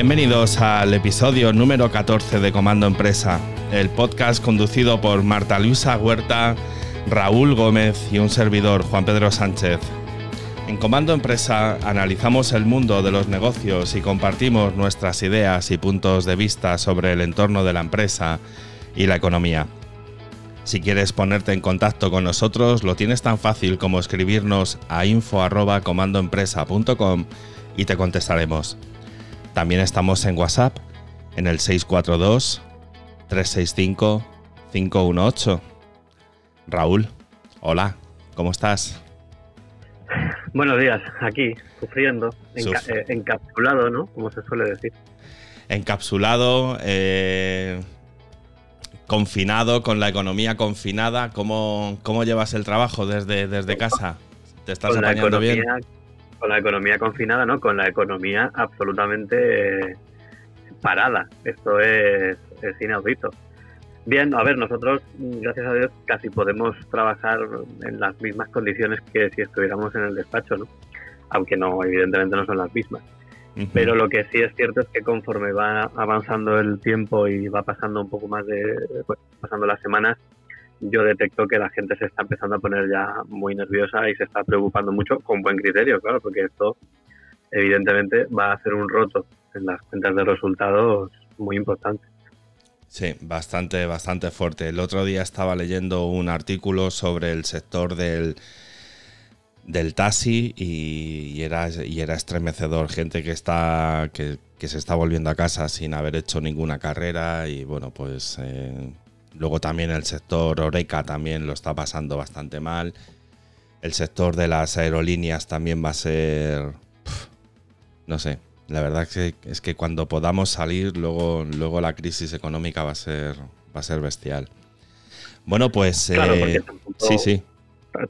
Bienvenidos al episodio número 14 de Comando Empresa, el podcast conducido por Marta Luisa Huerta, Raúl Gómez y un servidor, Juan Pedro Sánchez. En Comando Empresa analizamos el mundo de los negocios y compartimos nuestras ideas y puntos de vista sobre el entorno de la empresa y la economía. Si quieres ponerte en contacto con nosotros, lo tienes tan fácil como escribirnos a info@comandoempresa.com y te contestaremos. También estamos en WhatsApp en el 642 365 518. Raúl, hola, ¿cómo estás? Buenos días, aquí, sufriendo, eh, encapsulado, ¿no? Como se suele decir. Encapsulado, eh, confinado, con la economía confinada. ¿Cómo, cómo llevas el trabajo desde, desde casa? ¿Te estás con apañando bien? Con la economía confinada, ¿no? Con la economía absolutamente parada. Esto es, es inaudito. Bien, a ver, nosotros, gracias a Dios, casi podemos trabajar en las mismas condiciones que si estuviéramos en el despacho, ¿no? Aunque no, evidentemente no son las mismas. Pero lo que sí es cierto es que conforme va avanzando el tiempo y va pasando un poco más de, pues, pasando las semanas, yo detecto que la gente se está empezando a poner ya muy nerviosa y se está preocupando mucho, con buen criterio, claro, porque esto evidentemente va a hacer un roto en las cuentas de resultados muy importante. Sí, bastante, bastante fuerte. El otro día estaba leyendo un artículo sobre el sector del, del taxi y, era, y era estremecedor. Gente que está que, se está volviendo a casa sin haber hecho ninguna carrera y bueno, pues eh, luego también el sector Oreca también lo está pasando bastante mal. El sector de las aerolíneas también va a ser, no sé, la verdad es que, es que cuando podamos salir, luego, luego la crisis económica va a ser, va a ser bestial. Bueno, pues eh, sí, sí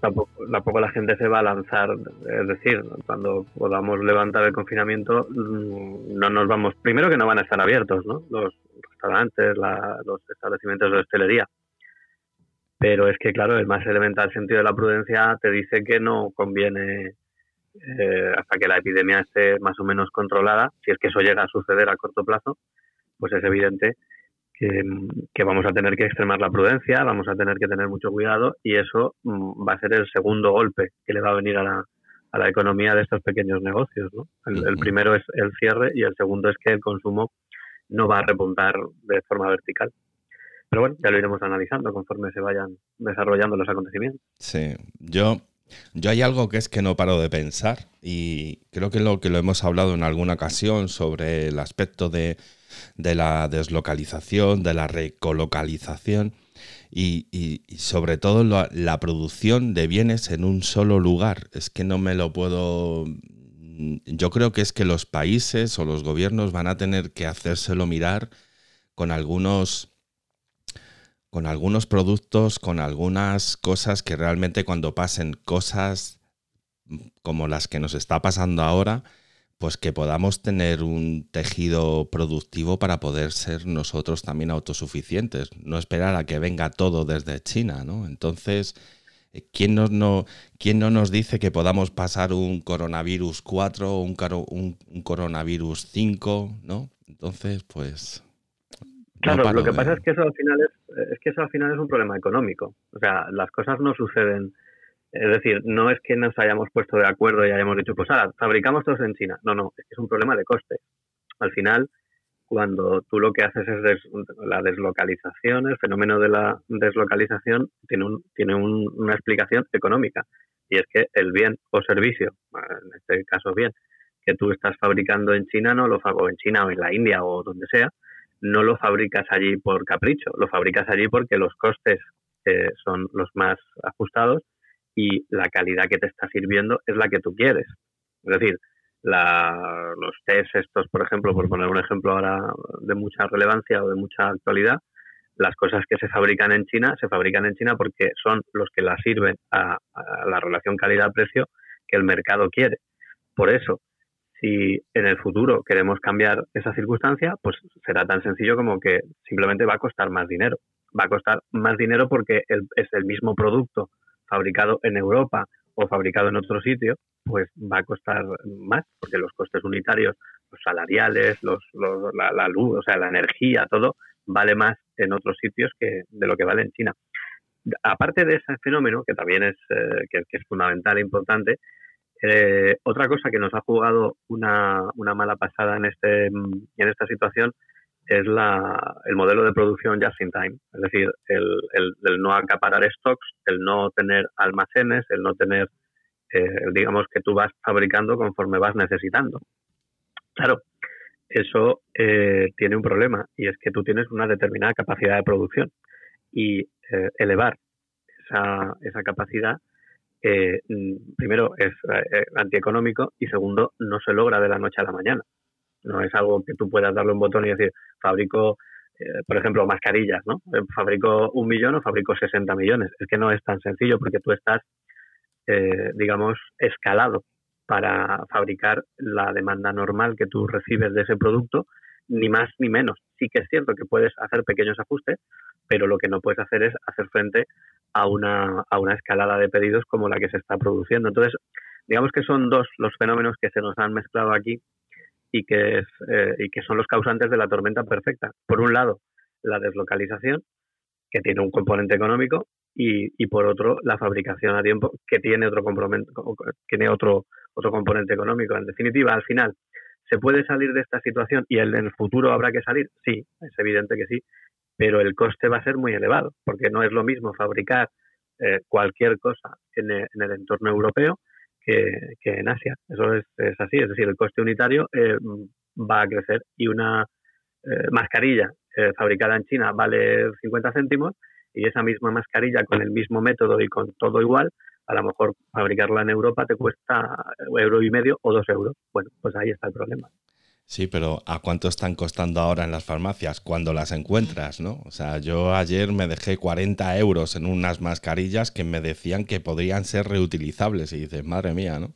tampoco, la gente se va a lanzar, es decir, cuando podamos levantar el confinamiento, mm, no nos vamos, primero que no van a estar abiertos, ¿no? Los restaurantes, los establecimientos de hostelería. Pero es que, claro, el más elemental sentido de la prudencia te dice que no conviene eh, hasta que la epidemia esté más o menos controlada, si es que eso llega a suceder a corto plazo, pues es evidente que, vamos a tener que extremar la prudencia, vamos a tener que tener mucho cuidado y eso mm, va a ser el segundo golpe que le va a venir a la, a la economía de estos pequeños negocios. ¿no? El, primero es el cierre y el segundo es que el consumo no va a repuntar de forma vertical. Pero bueno, ya lo iremos analizando conforme se vayan desarrollando los acontecimientos. Sí, yo, yo hay algo que es que no paro de pensar y creo que lo que lo hemos hablado en alguna ocasión sobre el aspecto de de la deslocalización, de la recolocalización y, sobre todo la, producción de bienes en un solo lugar. Es que no me lo puedo... Yo creo que es que los países o los gobiernos van a tener que hacérselo mirar con algunos con algunos productos, con algunas cosas que realmente cuando pasen cosas como las que nos está pasando ahora, pues que podamos tener un tejido productivo para poder ser nosotros también autosuficientes, no esperar a que venga todo desde China, ¿no? Entonces, ¿quién, nos, no, quién no nos dice que podamos pasar un coronavirus 4 o un, un, coronavirus 5, ¿no? Entonces, pues... Claro, lo que pasa es que eso al final es, es que eso al final es un problema económico. O sea, las cosas no suceden es decir, no es que nos hayamos puesto de acuerdo y hayamos dicho, pues ahora, fabricamos todos en China. No, no, es que es un problema de coste. Al final, cuando tú lo que haces es la deslocalización, el fenómeno de la deslocalización tiene, un, tiene una explicación económica. Y es que el bien o servicio, en este caso bien, que tú estás fabricando en China, no lo o en China o en la India o donde sea, no lo fabricas allí por capricho, lo fabricas allí porque los costes eh, son los más ajustados y la calidad que te está sirviendo es la que tú quieres. Es decir, los test estos, por ejemplo, por poner un ejemplo ahora de mucha relevancia o de mucha actualidad, las cosas que se fabrican en China se fabrican en China porque son los que la sirven a, la relación calidad-precio que el mercado quiere. Por eso, si en el futuro queremos cambiar esa circunstancia, pues será tan sencillo como que simplemente va a costar más dinero. Va a costar más dinero porque es el mismo producto fabricado en Europa o fabricado en otro sitio, pues va a costar más, porque los costes unitarios, los salariales, los, la, luz, o sea, la energía, todo, vale más en otros sitios que de lo que vale en China. Aparte de ese fenómeno, que también es, eh, que, es fundamental e importante, eh, otra cosa que nos ha jugado una, una mala pasada en, este, en esta situación es la, el modelo de producción just in time, es decir, el, el, no acaparar stocks, el no tener almacenes, el no tener, eh, digamos, que tú vas fabricando conforme vas necesitando. Claro, eso eh, tiene un problema y es que tú tienes una determinada capacidad de producción y eh, elevar esa, esa capacidad primero es antieconómico y segundo no se logra de la noche a la mañana. No es algo que tú puedas darle un botón y decir, fabrico, eh, por ejemplo, mascarillas, ¿no? Eh, fabrico un millón o fabrico 60 millones. Es que no es tan sencillo porque tú estás, eh, digamos, escalado para fabricar la demanda normal que tú recibes de ese producto, ni más ni menos. Sí que es cierto que puedes hacer pequeños ajustes, pero lo que no puedes hacer es hacer frente a una, a una escalada de pedidos como la que se está produciendo. Entonces, digamos que son dos los fenómenos que se nos han mezclado aquí y que, es, eh, y que son los causantes de la tormenta perfecta. Por un lado, la deslocalización, que tiene un componente económico, y, y por otro, la fabricación a tiempo, que tiene otro, tiene otro, otro componente económico. En definitiva, al final, ¿se puede salir de esta situación y en el futuro habrá que salir? Sí, es evidente que sí, pero el coste va a ser muy elevado, porque no es lo mismo fabricar eh, cualquier cosa en en el entorno europeo que, en Asia. Eso es, así, es decir, el coste unitario eh, va a crecer y una eh, mascarilla eh, fabricada en China vale 50 céntimos y esa misma mascarilla con el mismo método y con todo igual, a lo mejor fabricarla en Europa te cuesta euro y medio o dos euros. Bueno, pues ahí está el problema. Sí, pero ¿a cuánto están costando ahora en las farmacias cuando las encuentras, no? O sea, yo ayer me dejé 40 euros en unas mascarillas que me decían que podrían ser reutilizables y dices, madre mía, ¿no? O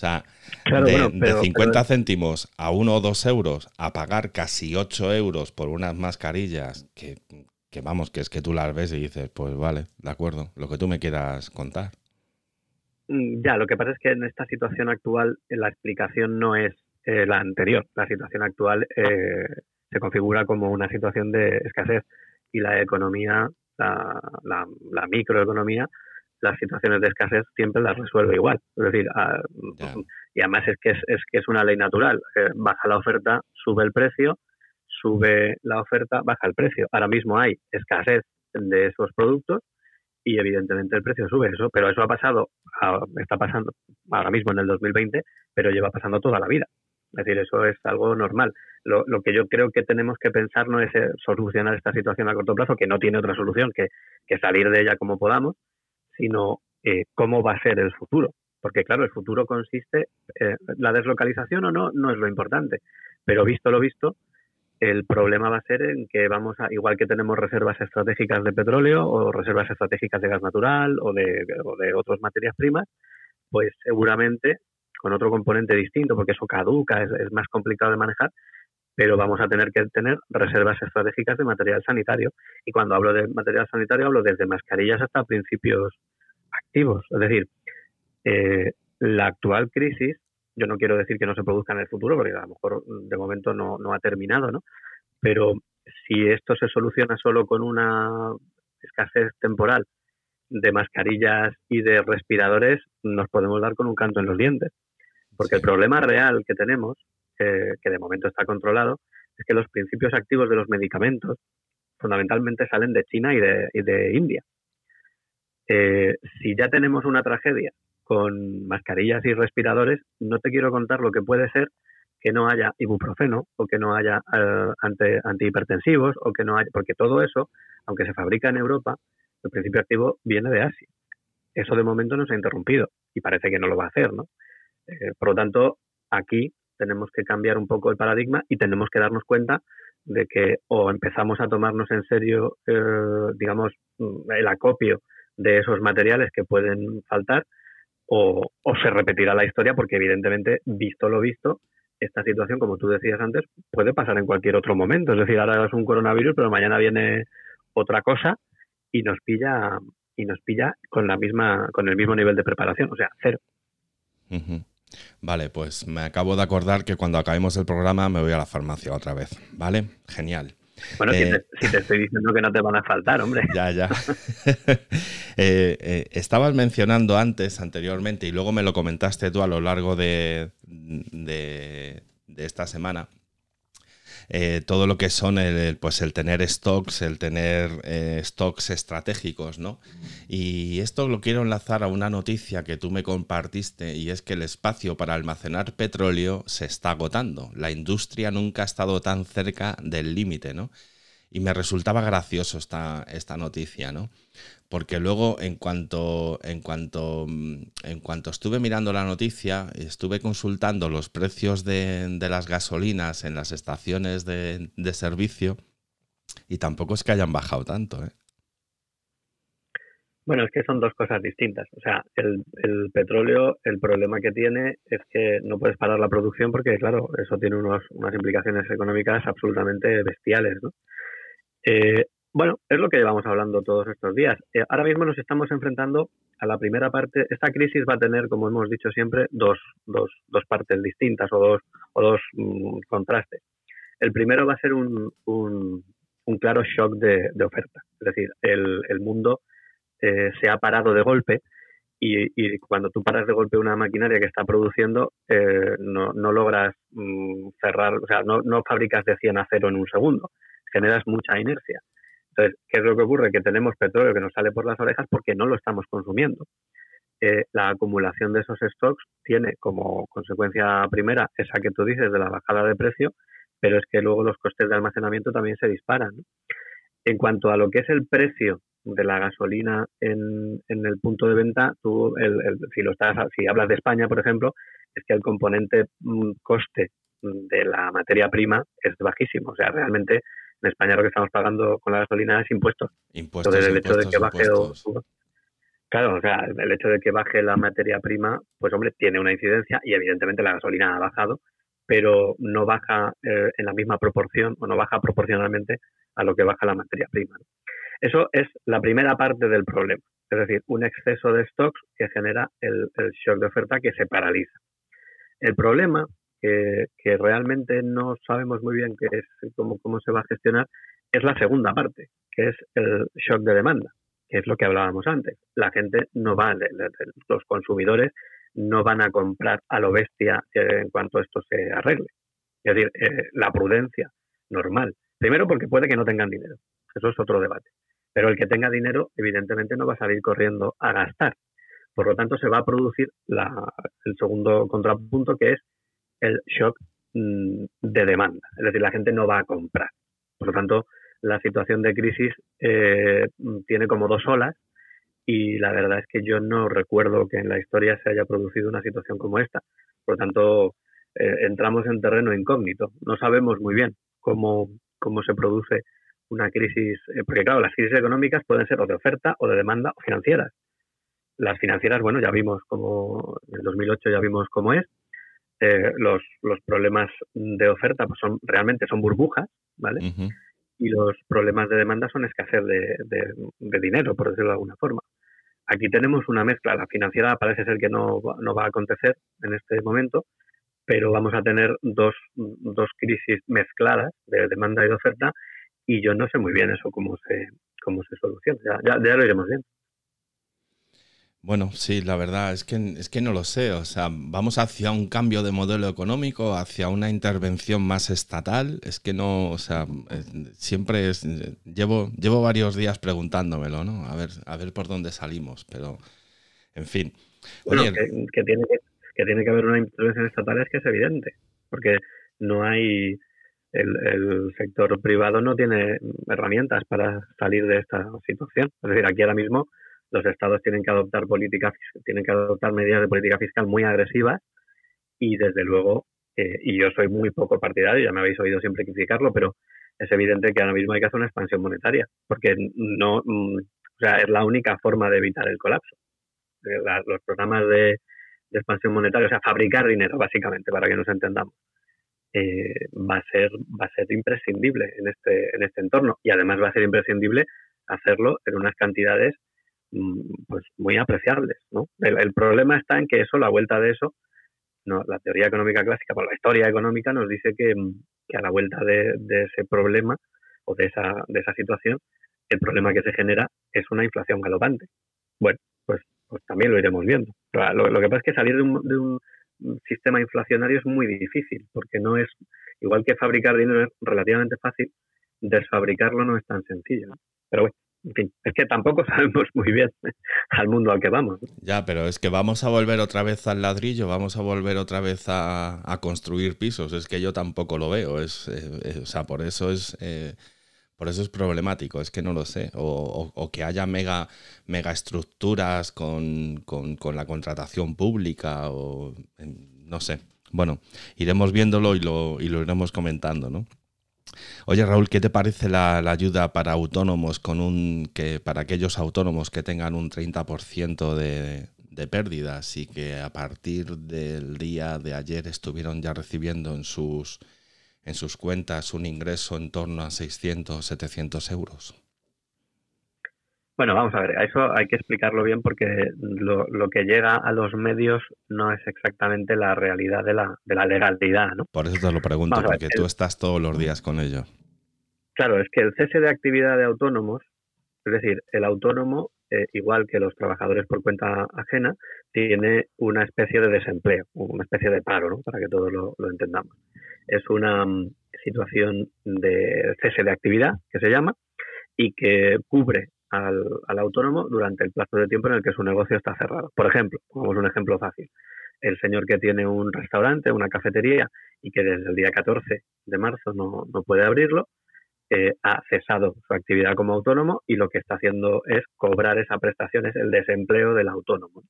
sea, de, 50 céntimos a 1 o 2 euros a pagar casi 8 euros por unas mascarillas que, que vamos, que es que tú las ves y dices, pues vale, de acuerdo, lo que tú me quieras contar. Mm, ya, lo que pasa es que en esta situación actual la explicación no es eh, la anterior. La situación actual eh, se configura como una situación de escasez y la economía, la, la, microeconomía, las situaciones de escasez siempre las resuelve igual. Es decir, y además es que es, es, que es una ley natural. Eh, baja la oferta, sube el precio, sube la oferta, baja el precio. Ahora mismo hay escasez de esos productos y evidentemente el precio sube eso, pero eso ha pasado, está pasando ahora mismo en el 2020, pero lleva pasando toda la vida. Es decir, eso es algo normal. Lo, que yo creo que tenemos que pensar no es eh, solucionar esta situación a corto plazo, que no tiene otra solución que, salir de ella como podamos, sino eh, cómo va a ser el futuro. Porque claro, el futuro consiste, eh, la deslocalización o no, no es lo importante, pero visto lo visto, el problema va a ser en que vamos a, igual que tenemos reservas estratégicas de petróleo o reservas estratégicas de gas natural o de, o de otras materias primas, pues seguramente con otro componente distinto, porque eso caduca, es, más complicado de manejar, pero vamos a tener que tener reservas estratégicas de material sanitario. Y cuando hablo de material sanitario, hablo desde mascarillas hasta principios activos. Es decir, eh, la actual crisis, yo no quiero decir que no se produzca en el futuro, porque a lo mejor de momento no, no ha terminado, ¿no? Pero si esto se soluciona solo con una escasez temporal de mascarillas y de respiradores, nos podemos dar con un canto en los dientes. Porque el problema real que tenemos, que de momento está controlado, es que los principios activos de los medicamentos fundamentalmente salen de China y de, India. Eh, si ya tenemos una tragedia con mascarillas y respiradores, no te quiero contar lo que puede ser que no haya ibuprofeno o que no haya eh, antihipertensivos o que no haya, porque todo eso, aunque se fabrica en Europa, el principio activo viene de Asia. Eso de momento no se ha interrumpido y parece que no lo va a hacer, ¿no? Eh, por lo tanto, aquí tenemos que cambiar un poco el paradigma y tenemos que darnos cuenta de que o empezamos a tomarnos en serio, eh, digamos, mm, el acopio de esos materiales que pueden faltar o, se repetirá la historia porque evidentemente, visto lo visto, esta situación, como tú decías antes, puede pasar en cualquier otro momento. Es decir, ahora es un coronavirus, pero mañana viene otra cosa y nos pilla y nos pilla con la misma, con el mismo nivel de preparación, o sea, cero. Vale, pues me acabo de acordar que cuando acabemos el programa me voy a la farmacia otra vez, ¿vale? Genial. Bueno, si, eh, te, estoy diciendo que no te van a faltar, hombre. Ya, ya. Eh, eh, estabas mencionando antes, anteriormente, y luego me lo comentaste tú a lo largo de, de esta semana, eh, todo lo que son el, pues el tener stocks, el tener eh, stocks estratégicos, ¿no? Y esto lo quiero enlazar a una noticia que tú me compartiste y es que el espacio para almacenar petróleo se está agotando. La industria nunca ha estado tan cerca del límite, ¿no? Y me resultaba gracioso esta, esta noticia, ¿no? Porque luego en cuanto, en cuanto, mm, en cuanto estuve mirando la noticia, estuve consultando los precios de, las gasolinas en las estaciones de, servicio y tampoco es que hayan bajado tanto. ¿eh? Bueno, es que son dos cosas distintas. O sea, el, petróleo, el problema que tiene es que no puedes parar la producción porque, claro, eso tiene unos, unas implicaciones económicas absolutamente bestiales, ¿no? Eh, bueno, es lo que llevamos hablando todos estos días. Eh, ahora mismo nos estamos enfrentando a la primera parte. Esta crisis va a tener, como hemos dicho siempre, dos, dos, dos partes distintas o dos, o dos mm, contrastes. El primero va a ser un, un, claro shock de, oferta. Es decir, el, el mundo eh, se ha parado de golpe y, y, cuando tú paras de golpe una maquinaria que está produciendo, eh, no, no, logras mm, cerrar, o sea, no, no fabricas de 100 a 0 en un segundo. Generas mucha inercia. Entonces, ¿qué es lo que ocurre? Que tenemos petróleo que nos sale por las orejas porque no lo estamos consumiendo. Eh, la acumulación de esos stocks tiene como consecuencia primera esa que tú dices de la bajada de precio, pero es que luego los costes de almacenamiento también se disparan. En cuanto a lo que es el precio de la gasolina en, el punto de venta, tú, si, lo estás, si hablas de España, por ejemplo, es que el componente mm, coste de la materia prima es bajísimo. O sea, realmente en España lo que estamos pagando con la gasolina es impuestos. Impuestos. Entonces, el hecho de que baje Claro, o sea, el hecho de que baje la materia prima, pues hombre, tiene una incidencia y evidentemente la gasolina ha bajado, pero no baja eh, en la misma proporción o no baja proporcionalmente a lo que baja la materia prima. Eso es la primera parte del problema, es decir, un exceso de stocks que genera el shock de oferta que se paraliza. El problema que, realmente no sabemos muy bien qué es, cómo, cómo se va a gestionar, es la segunda parte, que es el shock de demanda, que es lo que hablábamos antes. La gente no va, los consumidores no van a comprar a lo bestia en cuanto esto se arregle. Es decir, eh, la prudencia normal. Primero porque puede que no tengan dinero. Eso es otro debate. Pero el que tenga dinero, evidentemente, no va a salir corriendo a gastar. Por lo tanto, se va a producir el segundo contrapunto, que es el shock mm, de demanda. Es decir, la gente no va a comprar. Por lo tanto, la situación de crisis eh, tiene como dos olas y la verdad es que yo no recuerdo que en la historia se haya producido una situación como esta. Por lo tanto, eh, entramos en terreno incógnito. No sabemos muy bien cómo, cómo se produce una crisis, eh, porque claro, las crisis económicas pueden ser o de oferta o de demanda o financieras. Las financieras, bueno, ya vimos cómo, en el 2008 ya vimos cómo es, eh, los, los, problemas de oferta pues son realmente son burbujas, ¿vale? Y los problemas de demanda son escasez de, de, dinero, por decirlo de alguna forma. Aquí tenemos una mezcla. La financiera parece ser que no, no va a acontecer en este momento, pero vamos a tener dos, dos crisis mezcladas de demanda y de oferta y yo no sé muy bien eso cómo se, cómo se soluciona. Ya, ya, ya lo iremos viendo. Bueno, sí, la verdad es que, es que no lo sé. O sea, vamos hacia un cambio de modelo económico, hacia una intervención más estatal. Es que no, o sea, eh, siempre es, llevo, llevo varios días preguntándomelo, ¿no? A ver, a ver por dónde salimos, pero, en fin. Bueno, que, tiene que, que tiene que haber una intervención estatal es que es evidente, porque no hay el, el, sector privado no tiene herramientas para salir de esta situación. Es decir, aquí ahora mismo los estados tienen que adoptar políticas, tienen que adoptar medidas de política fiscal muy agresivas y desde luego, eh, y yo soy muy poco partidario, ya me habéis oído siempre criticarlo, pero es evidente que ahora mismo hay que hacer una expansión monetaria, porque no, mm, o sea, es la única forma de evitar el colapso. Eh, los programas de, expansión monetaria, o sea, fabricar dinero, básicamente, para que nos entendamos, eh, va a ser va a ser imprescindible en este en este entorno y además va a ser imprescindible hacerlo en unas cantidades pues muy apreciables. ¿no? El, problema está en que eso, la vuelta de eso, no, la teoría económica clásica, por la historia económica nos dice que, que a la vuelta de, ese problema o de esa, de esa situación, el problema que se genera es una inflación galopante. Bueno, pues, pues también lo iremos viendo. Lo, lo que pasa es que salir de un, de un sistema inflacionario es muy difícil, porque no es, igual que fabricar dinero es relativamente fácil, desfabricarlo no es tan sencillo. Pero bueno, en fin, es que tampoco sabemos muy bien al mundo al que vamos. Ya, pero es que vamos a volver otra vez al ladrillo, vamos a volver otra vez a, construir pisos. Es que yo tampoco lo veo. Es, eh, o sea, por eso es. Eh, por eso es problemático, es que no lo sé. O, que haya mega, mega estructuras con, con, la contratación pública, o no sé. Bueno, iremos viéndolo y lo, y lo iremos comentando, ¿no? Oye Raúl, ¿qué te parece la, ayuda para autónomos con un que para aquellos autónomos que tengan un 30% de, de pérdidas y que a partir del día de ayer estuvieron ya recibiendo en sus en sus cuentas un ingreso en torno a 600 700 euros? Bueno, vamos a ver, a eso hay que explicarlo bien porque lo, que llega a los medios no es exactamente la realidad de la, de la legalidad, ¿no? Por eso te lo pregunto, porque tú estás todos los días con ello. Claro, es que el cese de actividad de autónomos, es decir, el autónomo, eh, igual que los trabajadores por cuenta ajena, tiene una especie de desempleo, una especie de paro, ¿no? Para que todos lo, lo entendamos. Es una mm, situación de cese de actividad, que se llama, y que cubre al, al, autónomo durante el plazo de tiempo en el que su negocio está cerrado. Por ejemplo, pongamos un ejemplo fácil. El señor que tiene un restaurante, una cafetería y que desde el día 14 de marzo no, no puede abrirlo, eh, ha cesado su actividad como autónomo y lo que está haciendo es cobrar esa prestación, es el desempleo del autónomo.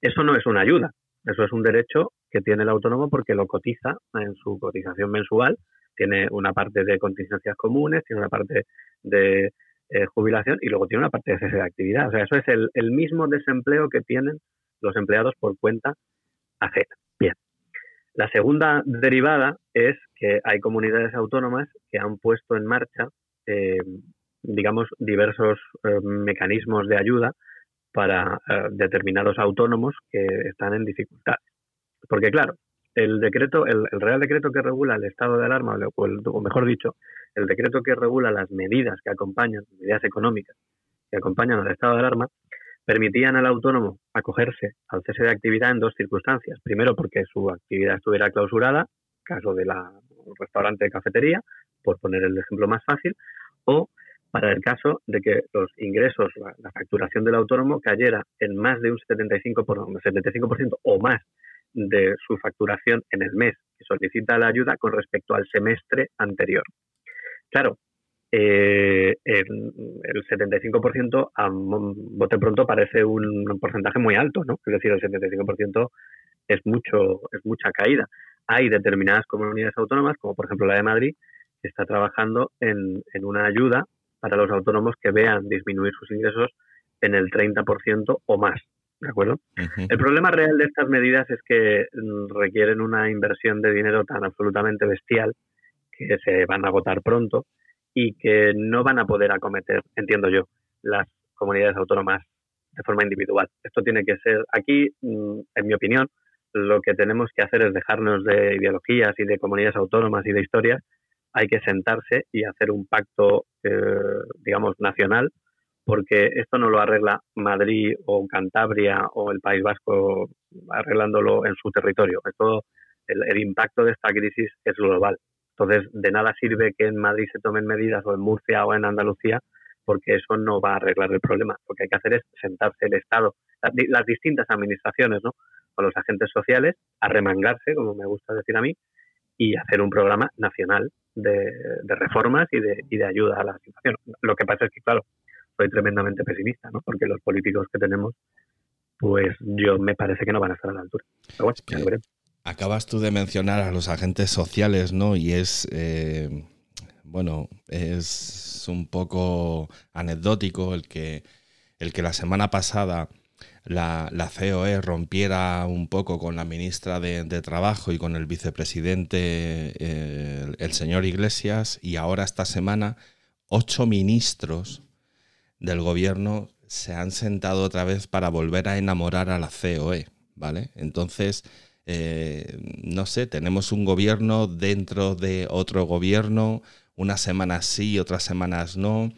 Eso no es una ayuda, eso es un derecho que tiene el autónomo porque lo cotiza en su cotización mensual, tiene una parte de contingencias comunes, tiene una parte de eh, jubilación y luego tiene una parte de cese de actividad. O sea, eso es el, mismo desempleo que tienen los empleados por cuenta ajena. Bien. La segunda derivada es que hay comunidades autónomas que han puesto en marcha, eh, digamos, diversos eh, mecanismos de ayuda para determinados autónomos que están en dificultad. Porque claro, el decreto, el, Real Decreto que regula el estado de alarma, o, mejor dicho, el decreto que regula las medidas que acompañan, medidas económicas que acompañan al estado de alarma, permitían al autónomo acogerse al cese de actividad en dos circunstancias. Primero, porque su actividad estuviera clausurada, caso de la restaurante de cafetería, por poner el ejemplo más fácil, o para el caso de que los ingresos, la, facturación del autónomo cayera en más de un 75%, por, 75 o más de su facturación en el mes que solicita la ayuda con respecto al semestre anterior. Claro, eh, el, 75% a bote pronto parece un porcentaje muy alto, ¿no? Es decir, el 75% es mucho, es mucha caída. Hay determinadas comunidades autónomas, como por ejemplo la de Madrid, que está trabajando en, en una ayuda para los autónomos que vean disminuir sus ingresos en el 30% o más. ¿De acuerdo? El problema real de estas medidas es que mm, requieren una inversión de dinero tan absolutamente bestial que se van a agotar pronto y que no van a poder acometer, entiendo yo, las comunidades autónomas de forma individual. Esto tiene que ser, aquí, mm, en mi opinión, lo que tenemos que hacer es dejarnos de ideologías y de comunidades autónomas y de historias. Hay que sentarse y hacer un pacto, eh, digamos, nacional porque esto no lo arregla Madrid o Cantabria o el País Vasco arreglándolo en su territorio. Esto, el, impacto de esta crisis es global. Entonces, de nada sirve que en Madrid se tomen medidas o en Murcia o en Andalucía, porque eso no va a arreglar el problema. Lo que hay que hacer es sentarse el Estado, las, distintas administraciones, ¿no? O los agentes sociales, a remangarse, como me gusta decir a mí, y hacer un programa nacional de, de reformas y de, y de ayuda a la situación. Lo que pasa es que, claro, soy tremendamente pesimista, ¿no? Porque los políticos que tenemos, pues yo me parece que no van a estar a la altura. Acabas tú de mencionar a los agentes sociales, ¿no? Y es, eh, bueno, es un poco anecdótico el que, el que la semana pasada la, la COE rompiera un poco con la ministra de, Trabajo y con el vicepresidente, eh, el señor Iglesias, y ahora esta semana ocho ministros del gobierno se han sentado otra vez para volver a enamorar a la COE, ¿vale? Entonces, eh, no sé, tenemos un gobierno dentro de otro gobierno, unas semanas sí, otras semanas no.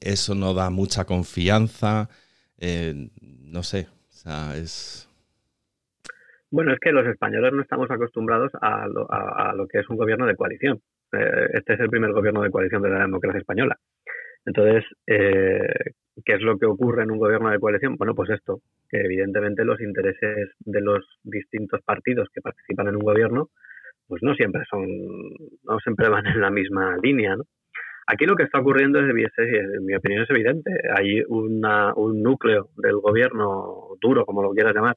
Eso no da mucha confianza. Eh, no sé, o sea, es... Bueno, es que los españoles no estamos acostumbrados a lo, que es un gobierno de coalición. Eh, este es el primer gobierno de coalición de la democracia española. Entonces, eh, ¿qué es lo que ocurre en un gobierno de coalición? Bueno, pues esto, que evidentemente los intereses de los distintos partidos que participan en un gobierno, pues no siempre son, no siempre van en la misma línea, ¿no? Aquí lo que está ocurriendo es, en mi opinión, es evidente. Hay una, un núcleo del gobierno duro, como lo quieras llamar,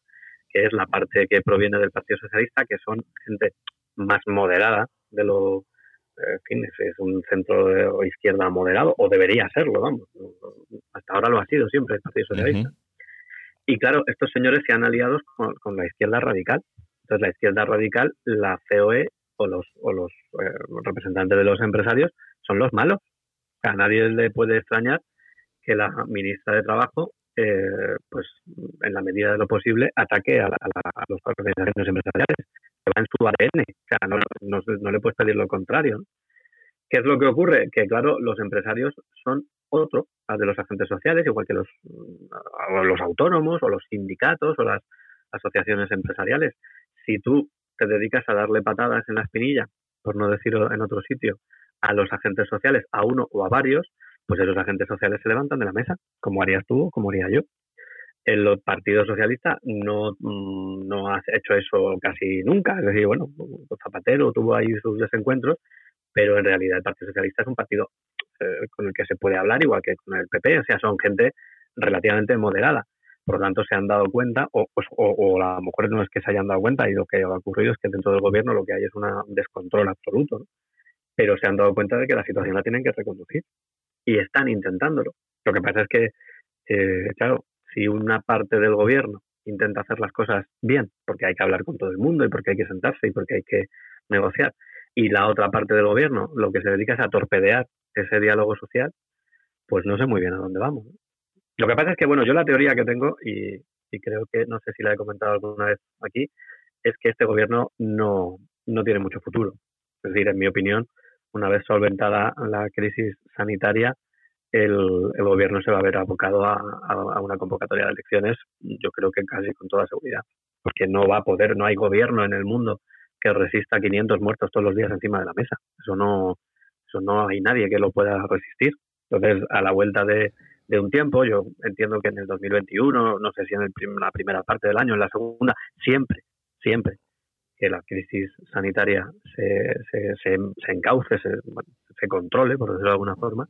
que es la parte que proviene del Partido Socialista, que son gente más moderada de lo, en fin, es, un centro de izquierda moderado, o debería serlo, vamos. Hasta ahora lo ha sido siempre el Partido Socialista. Y claro, estos señores se han aliado con, la izquierda radical. Entonces, la izquierda radical, la COE o los, o los eh, representantes de los empresarios son los malos. a nadie le puede extrañar que la ministra de Trabajo, eh, pues en la medida de lo posible, ataque a, a, los organizaciones empresariales va en su ADN. O sea, no, no, le puedes pedir lo contrario. ¿Qué es lo que ocurre? Que, claro, los empresarios son otro de los agentes sociales, igual que los, los autónomos o los sindicatos o las asociaciones empresariales. Si tú te dedicas a darle patadas en la espinilla, por no decirlo en otro sitio, a los agentes sociales, a uno o a varios, pues esos agentes sociales se levantan de la mesa, como harías tú como haría yo el Partido Socialista no, mm, no ha hecho eso casi nunca. Es decir, bueno, Zapatero tuvo ahí sus desencuentros, pero en realidad el Partido Socialista es un partido eh, con el que se puede hablar, igual que con el PP. O sea, son gente relativamente moderada. Por lo tanto, se han dado cuenta, o, o, a lo mejor no es que se hayan dado cuenta, y lo que ha ocurrido es que dentro del gobierno lo que hay es un descontrol absoluto, pero se han dado cuenta de que la situación la tienen que reconducir y están intentándolo. Lo que pasa es que, eh, claro, si una parte del gobierno intenta hacer las cosas bien, porque hay que hablar con todo el mundo y porque hay que sentarse y porque hay que negociar, y la otra parte del gobierno lo que se dedica es a torpedear ese diálogo social, pues no sé muy bien a dónde vamos. Lo que pasa es que, bueno, yo la teoría que tengo, y, creo que, no sé si la he comentado alguna vez aquí, es que este gobierno no, no tiene mucho futuro. Es decir, en mi opinión, una vez solventada la crisis sanitaria, el, gobierno se va a ver abocado a, una convocatoria de elecciones, yo creo que casi con toda seguridad, porque no va a poder, no hay gobierno en el mundo que resista 500 muertos todos los días encima de la mesa. Eso no, eso no hay nadie que lo pueda resistir. Entonces, a la vuelta de, un tiempo, yo entiendo que en el 2021, no sé si en la primera parte del año, en la segunda, siempre, siempre que la crisis sanitaria se, se, se, encauce, se, se controle, por decirlo de alguna forma,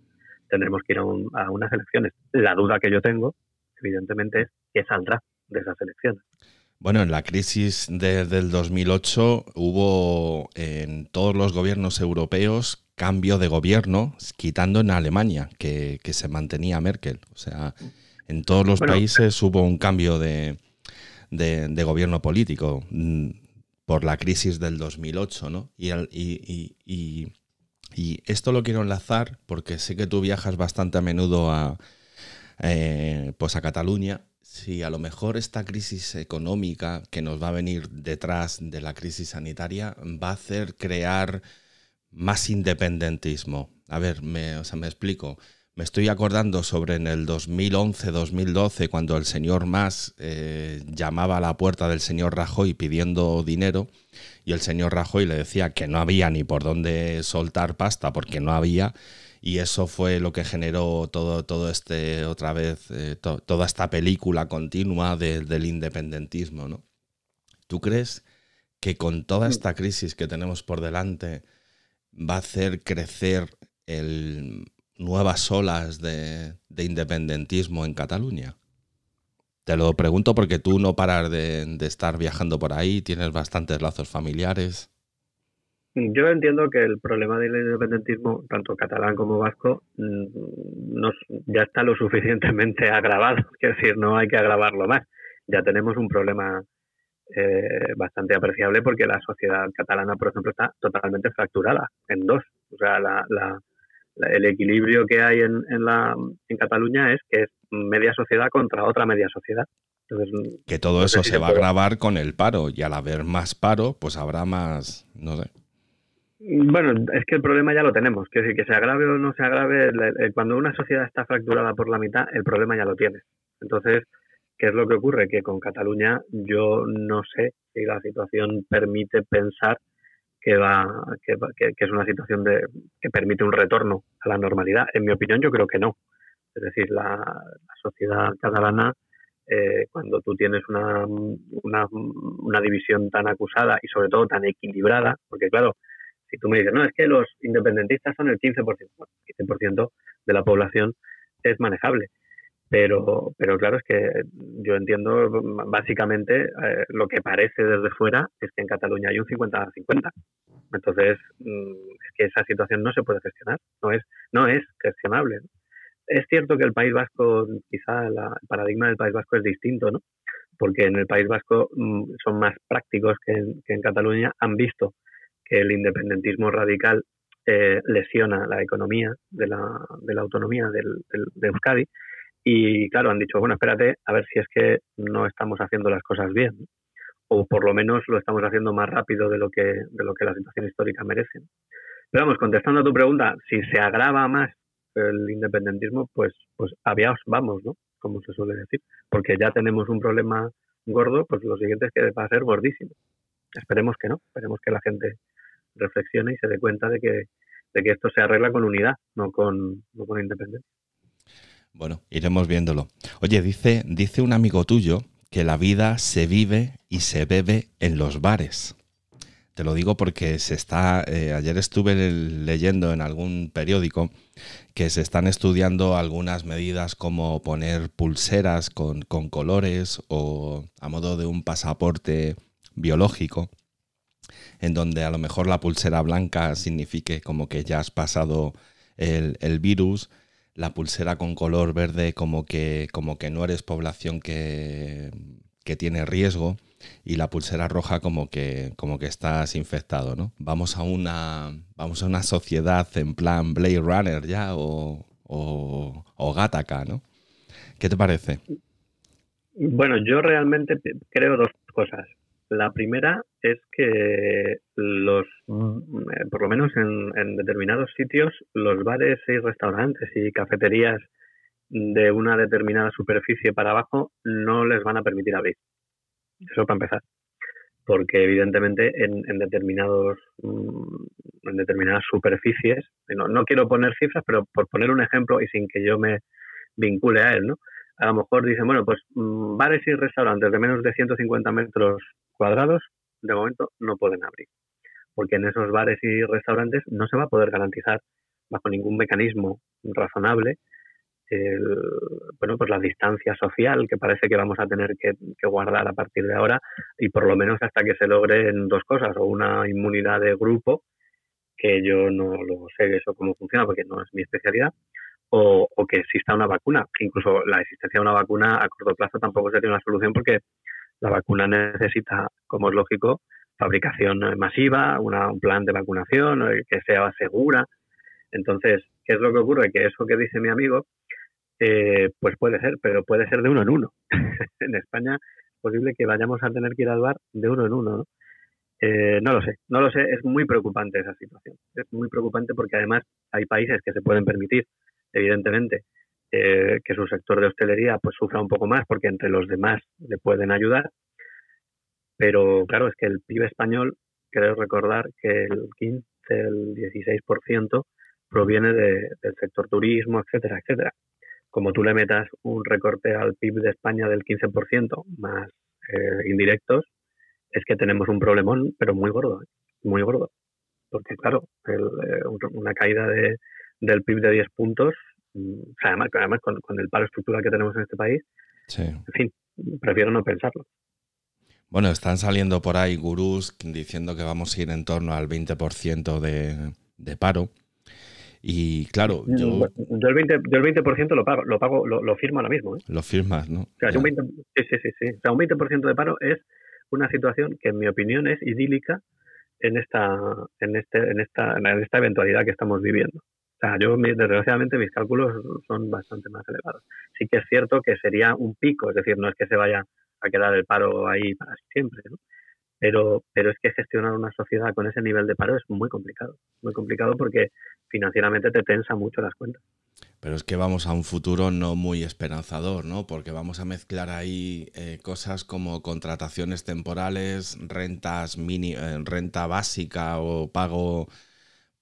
tendremos que ir a, unas elecciones. La duda que yo tengo, evidentemente, es qué saldrá de esas elecciones. Bueno, en la crisis del 2008 hubo en todos los gobiernos europeos cambio de gobierno, quitando en Alemania, que, se mantenía Merkel. O sea, en todos los países hubo un cambio de, gobierno político mm, por la crisis del 2008, ¿no? Y, y y esto lo quiero enlazar porque sé que tú viajas bastante a menudo a, eh, pues a Cataluña. Si a lo mejor esta crisis económica que nos va a venir detrás de la crisis sanitaria va a hacer crear más independentismo. A ver, o sea, me explico. Me estoy acordando sobre en el 2011-2012, cuando el señor Mas eh, llamaba a la puerta del señor Rajoy pidiendo dinero y el señor Rajoy le decía que no había ni por dónde soltar pasta porque no había y eso fue lo que generó todo, todo este, otra vez, eh, toda esta película continua del independentismo, ¿no? ¿Tú crees que con toda esta crisis que tenemos por delante va a hacer crecer el nuevas olas de, independentismo en Cataluña? Te lo pregunto porque tú no paras de, estar viajando por ahí, tienes bastantes lazos familiares. Yo entiendo que el problema del independentismo, tanto catalán como vasco, mm, ya está lo suficientemente agravado. Es decir, no hay que agravarlo más. Ya tenemos un problema eh, bastante apreciable porque la sociedad catalana, por ejemplo, está totalmente fracturada en dos. O sea, la, el equilibrio que hay en, en, la, en Cataluña es que es media sociedad contra otra media sociedad. que todo eso se, va a agravar con el paro y al haber más paro, pues habrá más, no sé. Bueno, es que el problema ya lo tenemos. Que si que se agrave o no se agrave, cuando una sociedad está fracturada por la mitad, el problema ya lo tienes. Entonces, ¿qué es lo que ocurre? Que con Cataluña yo no sé si la situación permite pensar que va que, es una situación de, que permite un retorno a la normalidad. En mi opinión, yo creo que no. Es decir, la, sociedad catalana, eh, cuando tú tienes una, una, una, división tan acusada y sobre todo tan equilibrada, porque claro, si tú me dices, no, es que los independentistas son el 15%, el 15% de la población es manejable. Pero, pero claro, es que yo entiendo básicamente eh, lo que parece desde fuera es que en Cataluña hay un 50-50. Entonces, mm, es que esa situación no se puede gestionar, no es, no es gestionable. Es cierto que el País Vasco, quizá el paradigma del País Vasco es distinto, ¿no? Porque en el País Vasco mm, son más prácticos que en, Cataluña, han visto que el independentismo radical eh, lesiona la economía de la, de la autonomía del, de Euskadi y claro, han dicho, bueno, espérate a ver si es que no estamos haciendo las cosas bien, o por lo menos lo estamos haciendo más rápido de lo que, de lo que la situación histórica merece. Pero vamos, contestando a tu pregunta, si se agrava más el independentismo, pues, pues aviaos vamos, ¿no? Como se suele decir, porque ya tenemos un problema gordo, pues lo siguiente es que va a ser gordísimo. Esperemos que no, esperemos que la gente reflexione y se dé cuenta de que, de que esto se arregla con unidad, no con, no con independencia. Bueno, iremos viéndolo. Oye, dice, dice un amigo tuyo que la vida se vive y se bebe en los bares. Te lo digo porque se está. Eh, ayer estuve leyendo en algún periódico que se están estudiando algunas medidas como poner pulseras con, con colores o a modo de un pasaporte biológico, en donde a lo mejor la pulsera blanca signifique como que ya has pasado el, el virus la pulsera con color verde como que, como que no eres población que, que tiene riesgo y la pulsera roja como que, como que estás infectado, ¿no? Vamos a una, vamos a una sociedad en plan Blade Runner ya o, o, ¿no? ¿Qué te parece? Bueno, yo realmente creo dos cosas. La primera es que los, mm, eh, por lo menos en, determinados sitios, los bares y restaurantes y cafeterías de una determinada superficie para abajo no les van a permitir abrir. Eso para empezar. Porque evidentemente en, determinados mm, en determinadas superficies, no, no quiero poner cifras, pero por poner un ejemplo y sin que yo me vincule a él, ¿no? A lo mejor dicen, bueno, pues mm, bares y restaurantes de menos de 150 metros cuadrados de momento no pueden abrir, porque en esos bares y restaurantes no se va a poder garantizar bajo ningún mecanismo razonable bueno, pues la distancia social que parece que vamos a tener que, guardar a partir de ahora y por lo menos hasta que se logren dos cosas, o una inmunidad de grupo, que yo no lo sé eso cómo funciona porque no es mi especialidad, o, o, que exista una vacuna, incluso la existencia de una vacuna a corto plazo tampoco sería una solución porque la vacuna necesita, como es lógico, fabricación masiva, un plan de vacunación eh, que sea segura. Entonces, ¿qué es lo que ocurre? Que eso que dice mi amigo, eh, pues puede ser, pero puede ser de uno en uno. en España es posible que vayamos a tener que ir al bar de uno en uno, ¿no? Eh, no lo sé, no lo sé, es muy preocupante esa situación. Es muy preocupante porque además hay países que se pueden permitir, evidentemente, eh, que su sector de hostelería pues sufra un poco más porque entre los demás le pueden ayudar. Pero claro, es que el PIB español, creo recordar que el 15, el 16% proviene del sector turismo, etcétera, etcétera. Como tú le metas un recorte al PIB de España del 15% más eh, indirectos, es que tenemos un problemón, pero muy gordo, ¿eh? muy gordo. Porque claro, una caída de, del PIB de 10 puntos además, además con, el paro estructural que tenemos en este país, en fin, prefiero no pensarlo. Bueno, están saliendo por ahí gurús diciendo que vamos a ir en torno al 20% de, de paro. Y claro, mm, yo... Yo el 20%, yo el 20 lo pago, lo, pago lo, firmo ahora mismo. ¿eh? Lo firmas, ¿no? O sea, un 20, sí, sí, sí, sí. O sea, un 20% de paro es una situación que en mi opinión es idílica en esta, en este, en esta, en esta eventualidad que estamos viviendo. O sea, yo, desgraciadamente, mis cálculos son bastante más elevados. Sí que es cierto que sería un pico, es decir, no es que se vaya a quedar el paro ahí para siempre, ¿no? Pero, pero es que gestionar una sociedad con ese nivel de paro es muy complicado, muy complicado porque financieramente te tensa mucho las cuentas. Pero es que vamos a un futuro no muy esperanzador, ¿no? Porque vamos a mezclar ahí eh, cosas como contrataciones temporales, rentas mini, eh, renta básica o pago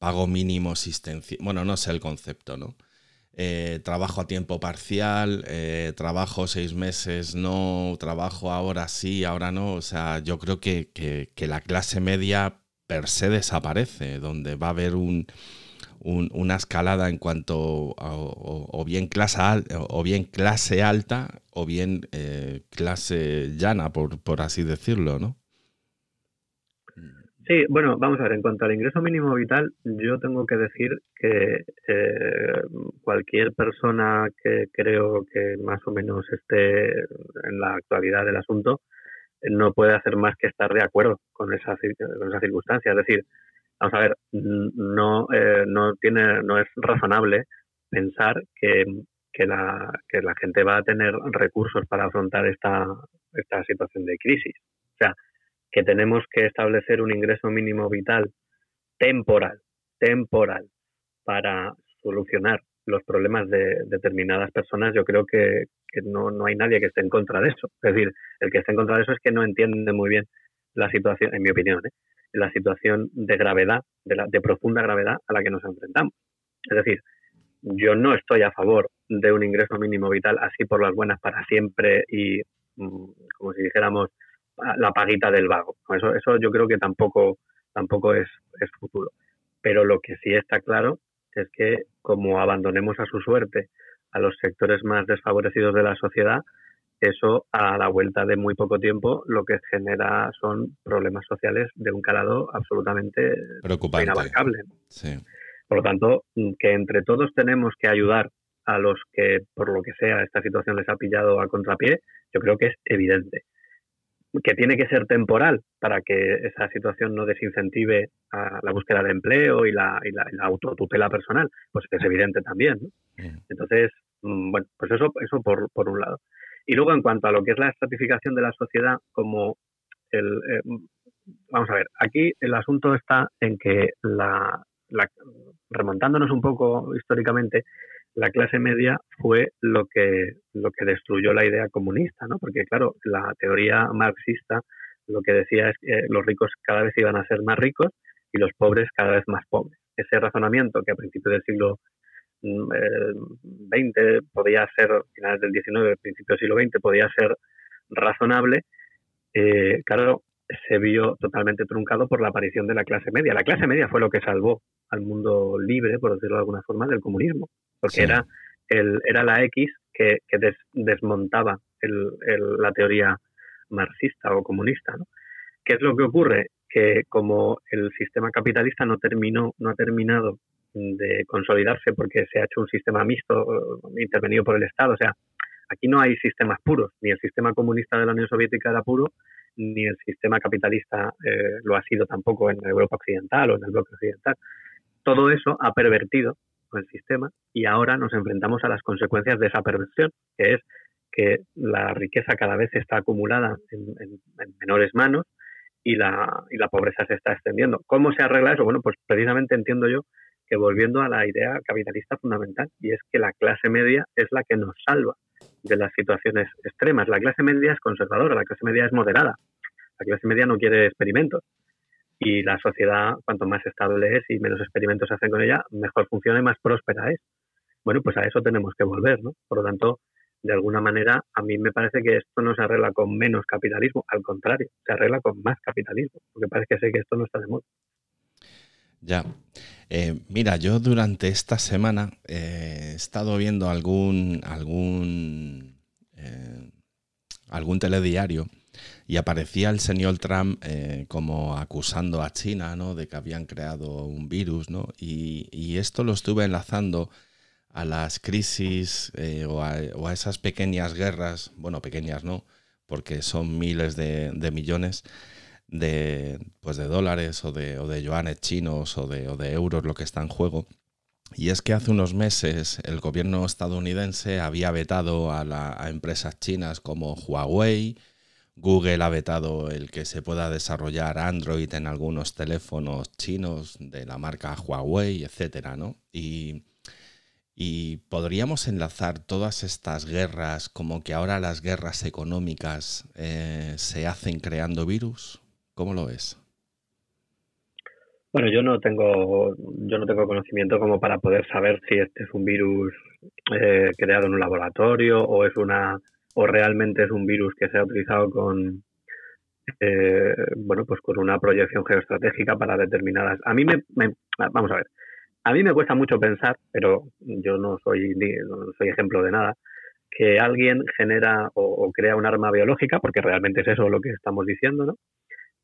pago mínimo asistencia. Bueno, no sé el concepto, ¿no? Eh, trabajo a tiempo parcial, eh, trabajo seis meses, no, trabajo ahora sí, ahora no. O sea, yo creo que, la clase media per se desaparece, donde va a haber un, una escalada en cuanto o, bien clase o bien clase alta o bien eh, clase llana, por, por así decirlo, ¿no? Sí, bueno, vamos a ver, en cuanto al ingreso mínimo vital, yo tengo que decir que eh, cualquier persona que creo que más o menos esté en la actualidad del asunto no puede hacer más que estar de acuerdo con esa, con esa circunstancia. Es decir, vamos a ver, no, eh, no, tiene, no es razonable pensar que, que, la, que la gente va a tener recursos para afrontar esta, esta situación de crisis. O sea, que tenemos que establecer un ingreso mínimo vital temporal, temporal, para solucionar los problemas de determinadas personas, yo creo que, no, no, hay nadie que esté en contra de eso. Es decir, el que esté en contra de eso es que no entiende muy bien la situación, en mi opinión, ¿eh? la situación de gravedad, de, la, de profunda gravedad a la que nos enfrentamos. Es decir, yo no estoy a favor de un ingreso mínimo vital así por las buenas para siempre y, mm, como si dijéramos, la paguita del vago. Eso, eso yo creo que tampoco, tampoco es, es futuro. Pero lo que sí está claro es que como abandonemos a su suerte a los sectores más desfavorecidos de la sociedad, eso a la vuelta de muy poco tiempo lo que genera son problemas sociales de un calado absolutamente inabarcable. Por lo tanto, que entre todos tenemos que ayudar a los que, por lo que sea, esta situación les ha pillado a contrapié, yo creo que es evidente que tiene que ser temporal para que esa situación no desincentive a la búsqueda de empleo y la, y la, autotutela personal, pues es evidente también. Entonces, mm, bueno, pues eso, eso por, por, un lado. Y luego, en cuanto a lo que es la estratificación de la sociedad, como el. Eh, vamos a ver, aquí el asunto está en que, la, remontándonos un poco históricamente, la clase media fue lo que, lo que destruyó la idea comunista, ¿no? Porque, claro, la teoría marxista lo que decía es que los ricos cada vez iban a ser más ricos y los pobres cada vez más pobres. Ese razonamiento que a principios del siglo XX mm, eh, podía ser, finales del XIX, principios del siglo XX, podía ser razonable, eh, claro, se vio totalmente truncado por la aparición de la clase media. La clase media fue lo que salvó al mundo libre, por decirlo de alguna forma, del comunismo porque era, el, era la X que, desmontaba la teoría marxista o comunista. ¿no? ¿Qué es lo que ocurre? Que como el sistema capitalista no terminó, no ha terminado de consolidarse porque se ha hecho un sistema mixto intervenido por el Estado, o sea, aquí no hay sistemas puros, ni el sistema comunista de la Unión Soviética era puro, ni el sistema capitalista eh, lo ha sido tampoco en Europa Occidental o en el bloque occidental. Todo eso ha pervertido el sistema y ahora nos enfrentamos a las consecuencias de esa perversión, que es que la riqueza cada vez está acumulada en, menores manos y la, y la pobreza se está extendiendo. ¿Cómo se arregla eso? Bueno, pues precisamente entiendo yo que volviendo a la idea capitalista fundamental, y es que la clase media es la que nos salva de las situaciones extremas. La clase media es conservadora, la clase media es moderada. La clase media no quiere experimentos y la sociedad, cuanto más estable es y menos experimentos se hacen con ella, mejor funciona y más próspera es. Bueno, pues a eso tenemos que volver, ¿no? Por lo tanto, de alguna manera, a mí me parece que esto no se arregla con menos capitalismo, al contrario, se arregla con más capitalismo, porque parece que sé que esto no está de moda. Ya. Eh, mira, yo durante esta semana eh, he estado viendo algún algún eh, algún telediario y aparecía el señor Trump eh, como acusando a China ¿no? de que habían creado un virus, ¿no? y, esto lo estuve enlazando a las crisis eh, o, a, esas pequeñas guerras, bueno, pequeñas no, porque son miles de, millones de, pues de dólares o de, o de yuanes chinos o de, o de euros lo que está en juego Y es que hace unos meses el gobierno estadounidense había vetado a, a empresas chinas como Huawei, Google ha vetado el que se pueda desarrollar Android en algunos teléfonos chinos de la marca Huawei, etcétera, ¿no? Y, podríamos enlazar todas estas guerras como que ahora las guerras económicas eh, se hacen creando virus. ¿Cómo lo ves? Bueno, yo no tengo, yo no tengo conocimiento como para poder saber si este es un virus eh, creado en un laboratorio o es una o realmente es un virus que se ha utilizado con eh, bueno pues con una proyección geoestratégica para determinadas a mí me, vamos a ver a mí me cuesta mucho pensar pero yo no soy no soy ejemplo de nada que alguien genera o, crea un arma biológica porque realmente es eso lo que estamos diciendo no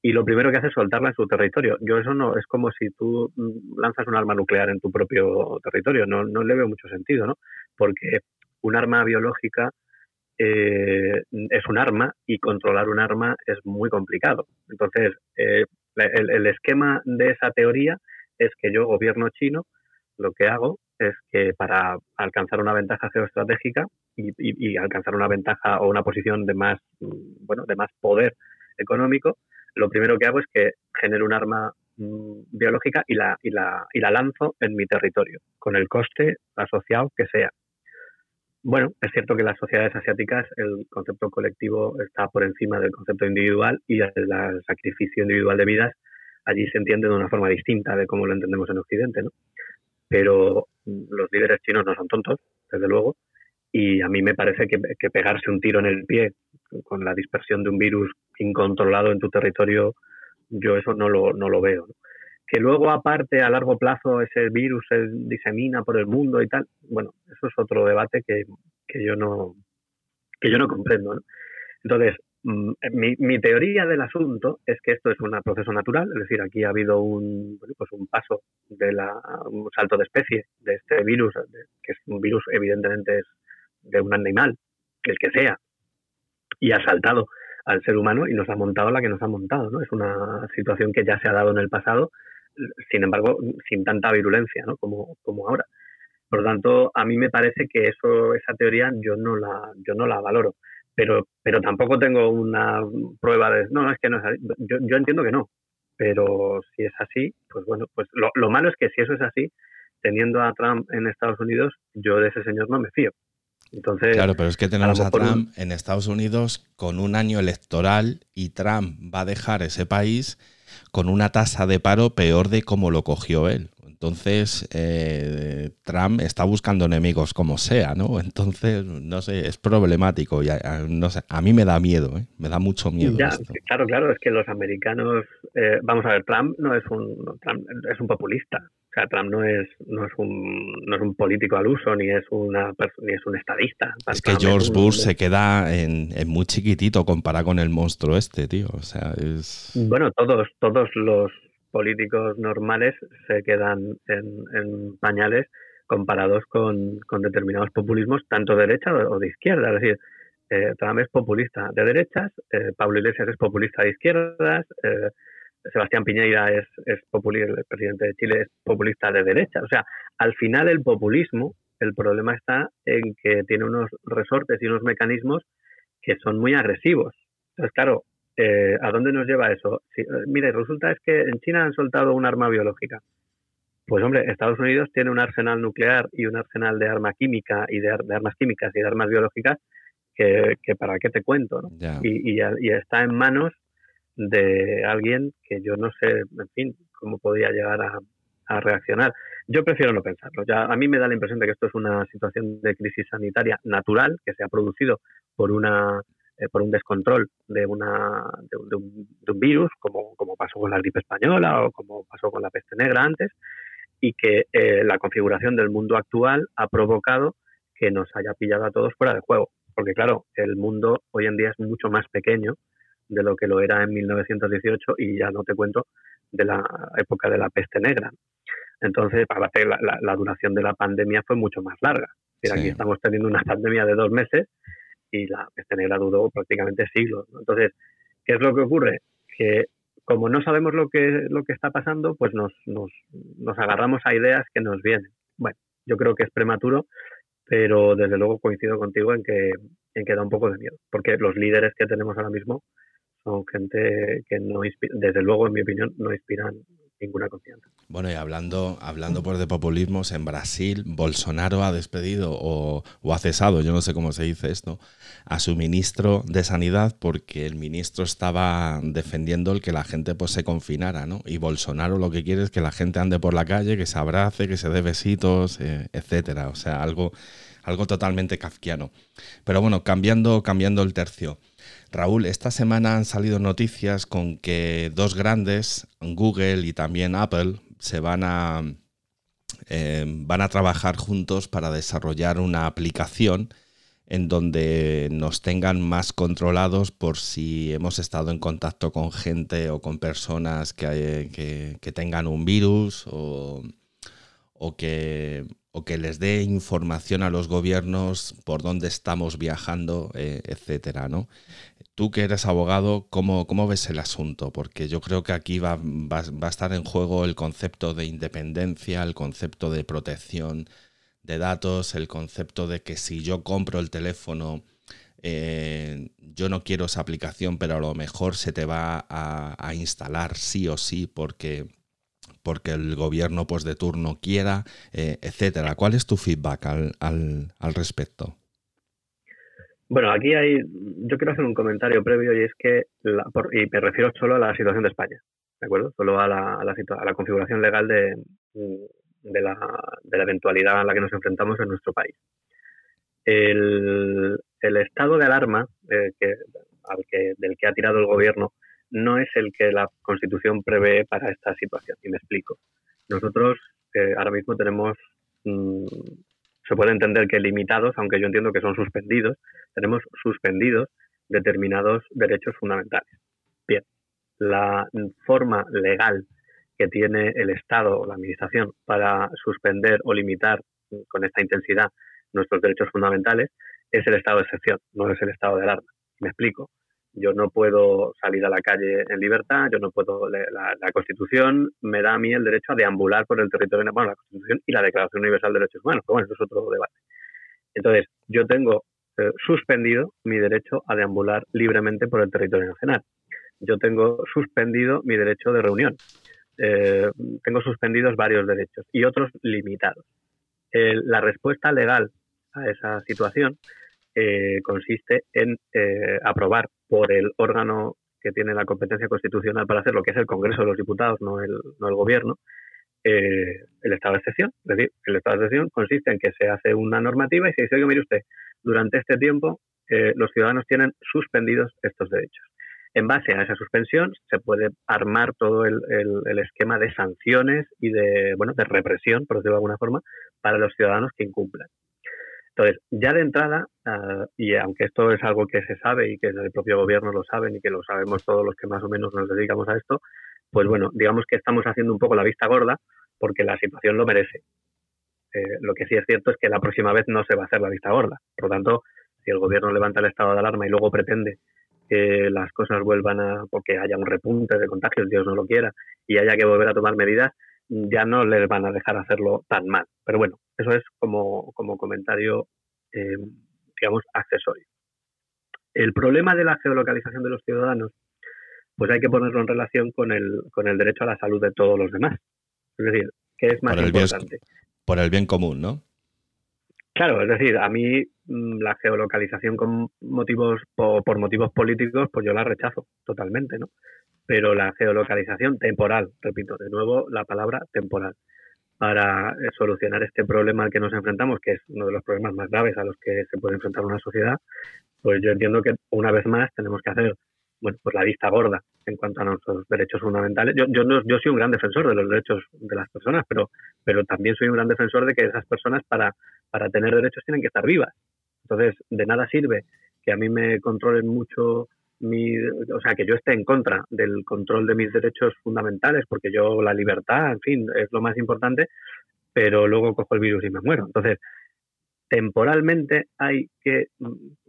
y lo primero que hace es soltarla en su territorio. Yo eso no, es como si tú lanzas un arma nuclear en tu propio territorio, no, no le veo mucho sentido, ¿no? Porque un arma biológica eh, es un arma y controlar un arma es muy complicado. Entonces, eh, el, esquema de esa teoría es que yo, gobierno chino, lo que hago es que para alcanzar una ventaja geoestratégica y, alcanzar una ventaja o una posición de más, bueno, de más poder económico, lo primero que hago es que genero un arma mm, biológica y la, y, la, y la lanzo en mi territorio, con el coste asociado que sea. Bueno, es cierto que en las sociedades asiáticas el concepto colectivo está por encima del concepto individual y el sacrificio individual de vidas allí se entiende de una forma distinta de cómo lo entendemos en Occidente, ¿no? Pero los líderes chinos no son tontos, desde luego, y a mí me parece que, pegarse un tiro en el pie con la dispersión de un virus incontrolado en tu territorio, yo eso no lo, no lo veo. Que luego aparte a largo plazo ese virus se disemina por el mundo y tal, bueno, eso es otro debate que, que yo no que yo no comprendo. Entonces, mm, mi, mi, teoría del asunto es que esto es un proceso natural, es decir, aquí ha habido un, pues un paso de la, un salto de especie de este virus, que es un virus evidentemente es de un animal, el que sea, y ha saltado al ser humano y nos ha montado la que nos ha montado, ¿no? Es una situación que ya se ha dado en el pasado sin embargo, sin tanta virulencia ¿no? como, como ahora. Por lo tanto, a mí me parece que eso, esa teoría yo no la, yo no la valoro. Pero, pero tampoco tengo una prueba de, no, es que no es así. Yo, yo entiendo que no. Pero si es así, pues bueno, pues lo, lo malo es que si eso es así, teniendo a Trump en Estados Unidos, yo de ese señor no me fío. Entonces, claro, pero es que tenemos a, Trump en Estados Unidos con un año electoral y Trump va a dejar ese país con una tasa de paro peor de como lo cogió él. Entonces, eh, Trump está buscando enemigos como sea, ¿no? Entonces, no sé, es problemático. Y a, no sé, a mí me da miedo, ¿eh? me da mucho miedo. Claro, claro, es que los americanos, eh, vamos a ver, Trump no es un, Trump es un populista. O sea, Trump no es, no es, un, no es un político al uso, ni es, una, ni es un estadista. Es que George Bush se queda en, en, muy chiquitito comparado con el monstruo este, tío. O sea, es... Bueno, todos, todos los políticos normales se quedan en, pañales comparados con, determinados populismos, tanto de derecha o de izquierda. Es decir, eh, Trump es populista de derechas, eh, Pablo Iglesias es populista de izquierdas, eh, Sebastián Piñeira es, es populista, el presidente de Chile es populista de derecha. O sea, al final el populismo, el problema está en que tiene unos resortes y unos mecanismos que son muy agresivos. Entonces, claro, eh, ¿A dónde nos lleva eso? Eh, mire, resulta es que en China han soltado un arma biológica. Pues hombre, Estados Unidos tiene un arsenal nuclear y un arsenal de arma química y de, armas químicas y de armas biológicas que, para qué te cuento, ¿no? Y, está en manos de alguien que yo no sé, en fin, cómo podría llegar a, a reaccionar. Yo prefiero no pensarlo. Ya a mí me da la impresión de que esto es una situación de crisis sanitaria natural que se ha producido por una eh, por un descontrol de, una, de, un, virus, como, como, pasó con la gripe española o como pasó con la peste negra antes, y que eh, la configuración del mundo actual ha provocado que nos haya pillado a todos fuera de juego. Porque claro, el mundo hoy en día es mucho más pequeño de lo que lo era en 1918 y ya no te cuento de la época de la peste negra. Entonces, para la, la, duración de la pandemia fue mucho más larga. Aquí estamos teniendo una pandemia de dos meses y la peste negra duró prácticamente siglos. Entonces, ¿qué es lo que ocurre? Que como no sabemos lo que, lo que está pasando, pues nos, nos, nos agarramos a ideas que nos vienen. bueno, yo creo que es prematuro, pero desde luego coincido contigo en que, en que da un poco de miedo, porque los líderes que tenemos ahora mismo son gente que no desde luego, en mi opinión, no inspiran ninguna confianza. Bueno, y hablando, hablando pues de populismos, en Brasil, Bolsonaro ha despedido o, o, ha cesado, yo no sé cómo se dice esto, a su ministro de Sanidad porque el ministro estaba defendiendo el que la gente pues se confinara, ¿no? Y Bolsonaro lo que quiere es que la gente ande por la calle, que se abrace, que se dé besitos, eh, etcétera. O sea, algo, algo totalmente kafkiano. Pero bueno, cambiando, cambiando el tercio. Raúl, esta semana han salido noticias con que dos grandes, Google y también Apple, se van a, eh, van a trabajar juntos para desarrollar una aplicación en donde nos tengan más controlados por si hemos estado en contacto con gente o con personas que, tengan un virus o, o que o que les dé información a los gobiernos por dónde estamos viajando, eh, etcétera, ¿no? Tú que eres abogado, ¿cómo, ¿cómo, ves el asunto? Porque yo creo que aquí va, va, a estar en juego el concepto de independencia, el concepto de protección de datos, el concepto de que si yo compro el teléfono, eh, yo no quiero esa aplicación, pero a lo mejor se te va a, a instalar sí o sí porque porque el gobierno pues, de turno quiera, eh, etcétera. ¿Cuál es tu feedback al, al, al, respecto? Bueno, aquí hay, yo quiero hacer un comentario previo y es que, y me refiero solo a la situación de España, ¿de acuerdo? Solo a la, a la, a la configuración legal de, la, la eventualidad a la que nos enfrentamos en nuestro país. El, estado de alarma eh, del que ha tirado el gobierno no es el que la Constitución prevé para esta situación. Y me explico. Nosotros eh, ahora mismo tenemos, mm, se puede entender que limitados, aunque yo entiendo que son suspendidos, tenemos suspendidos determinados derechos fundamentales. Bien, la forma legal que tiene el Estado o la Administración para suspender o limitar con esta intensidad nuestros derechos fundamentales es el estado de excepción, no es el estado de alarma. Me explico. Yo no puedo salir a la calle en libertad, yo no puedo. La, Constitución me da a mí el derecho a deambular por el territorio. Bueno, la Constitución y la Declaración Universal de Derechos Humanos, pero bueno, eso es otro debate. Entonces, yo tengo eh, suspendido mi derecho a deambular libremente por el territorio nacional. Yo tengo suspendido mi derecho de reunión. Eh, tengo suspendidos varios derechos y otros limitados. la respuesta legal a esa situación eh, consiste en aprobar por el órgano que tiene la competencia constitucional para hacer lo que es el Congreso de los Diputados, no el, no el Gobierno, eh, el estado de excepción. Es decir, el estado de excepción consiste en que se hace una normativa y se dice, oye, mire usted, durante este tiempo eh, los ciudadanos tienen suspendidos estos derechos. En base a esa suspensión se puede armar todo el, el, esquema de sanciones y de, bueno, de represión, por decirlo de alguna forma, para los ciudadanos que incumplan. Entonces, ya de entrada, ah, y aunque esto es algo que se sabe y que el propio gobierno lo saben y que lo sabemos todos los que más o menos nos dedicamos a esto, pues bueno, digamos que estamos haciendo un poco la vista gorda porque la situación lo merece. Eh, lo que sí es cierto es que la próxima vez no se va a hacer la vista gorda. Por lo tanto, si el gobierno levanta el estado de alarma y luego pretende que las cosas vuelvan a, porque haya un repunte de contagios, Dios no lo quiera, y haya que volver a tomar medidas, ya no les van a dejar hacerlo tan mal. Pero bueno, eso es como, como comentario, eh, digamos, accesorio. El problema de la geolocalización de los ciudadanos, pues hay que ponerlo en relación con el, con el derecho a la salud de todos los demás. Es decir, ¿qué es más importante? por el bien común, ¿no? Claro, es decir, a mí mm, la geolocalización con motivos por motivos políticos, pues yo la rechazo totalmente, ¿no? Pero la geolocalización temporal, repito de nuevo la palabra temporal, para eh, solucionar este problema al que nos enfrentamos, que es uno de los problemas más graves a los que se puede enfrentar una sociedad, pues yo entiendo que una vez más tenemos que hacer bueno, pues la vista gorda en cuanto a nuestros derechos fundamentales. Yo, yo, no, yo soy un gran defensor de los derechos de las personas, pero, pero también soy un gran defensor de que esas personas para, para tener derechos tienen que estar vivas. Entonces, de nada sirve que a mí me controlen mucho mi, o sea, que yo esté en contra del control de mis derechos fundamentales, porque yo la libertad, en fin, es lo más importante, pero luego cojo el virus y me muero. Entonces, temporalmente hay que,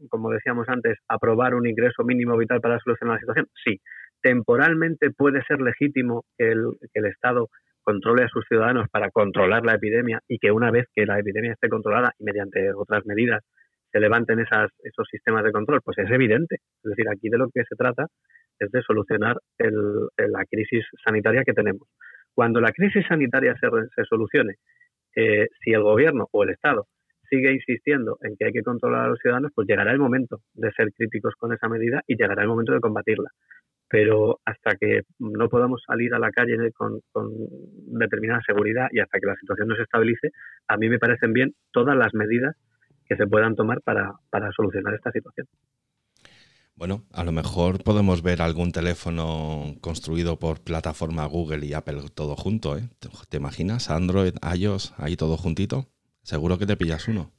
como decíamos antes, aprobar un ingreso mínimo vital para solucionar la situación. Sí, temporalmente puede ser legítimo que el, que el Estado controle a sus ciudadanos para controlar la epidemia y que una vez que la epidemia esté controlada y mediante otras medidas se levanten esas, esos sistemas de control, pues es evidente. Es decir, aquí de lo que se trata es de solucionar la crisis sanitaria que tenemos. Cuando la crisis sanitaria se, se solucione, eh, si el gobierno o el Estado sigue insistiendo en que hay que controlar a los ciudadanos, pues llegará el momento de ser críticos con esa medida y llegará el momento de combatirla. Pero hasta que no podamos salir a la calle con, determinada seguridad y hasta que la situación no se estabilice, a mí me parecen bien todas las medidas que se puedan tomar para, para solucionar esta situación. Bueno, a lo mejor podemos ver algún teléfono construido por plataforma Google y Apple todo junto, ¿eh? ¿Te imaginas? Android, iOS, ahí todo juntito. Seguro que te pillas uno.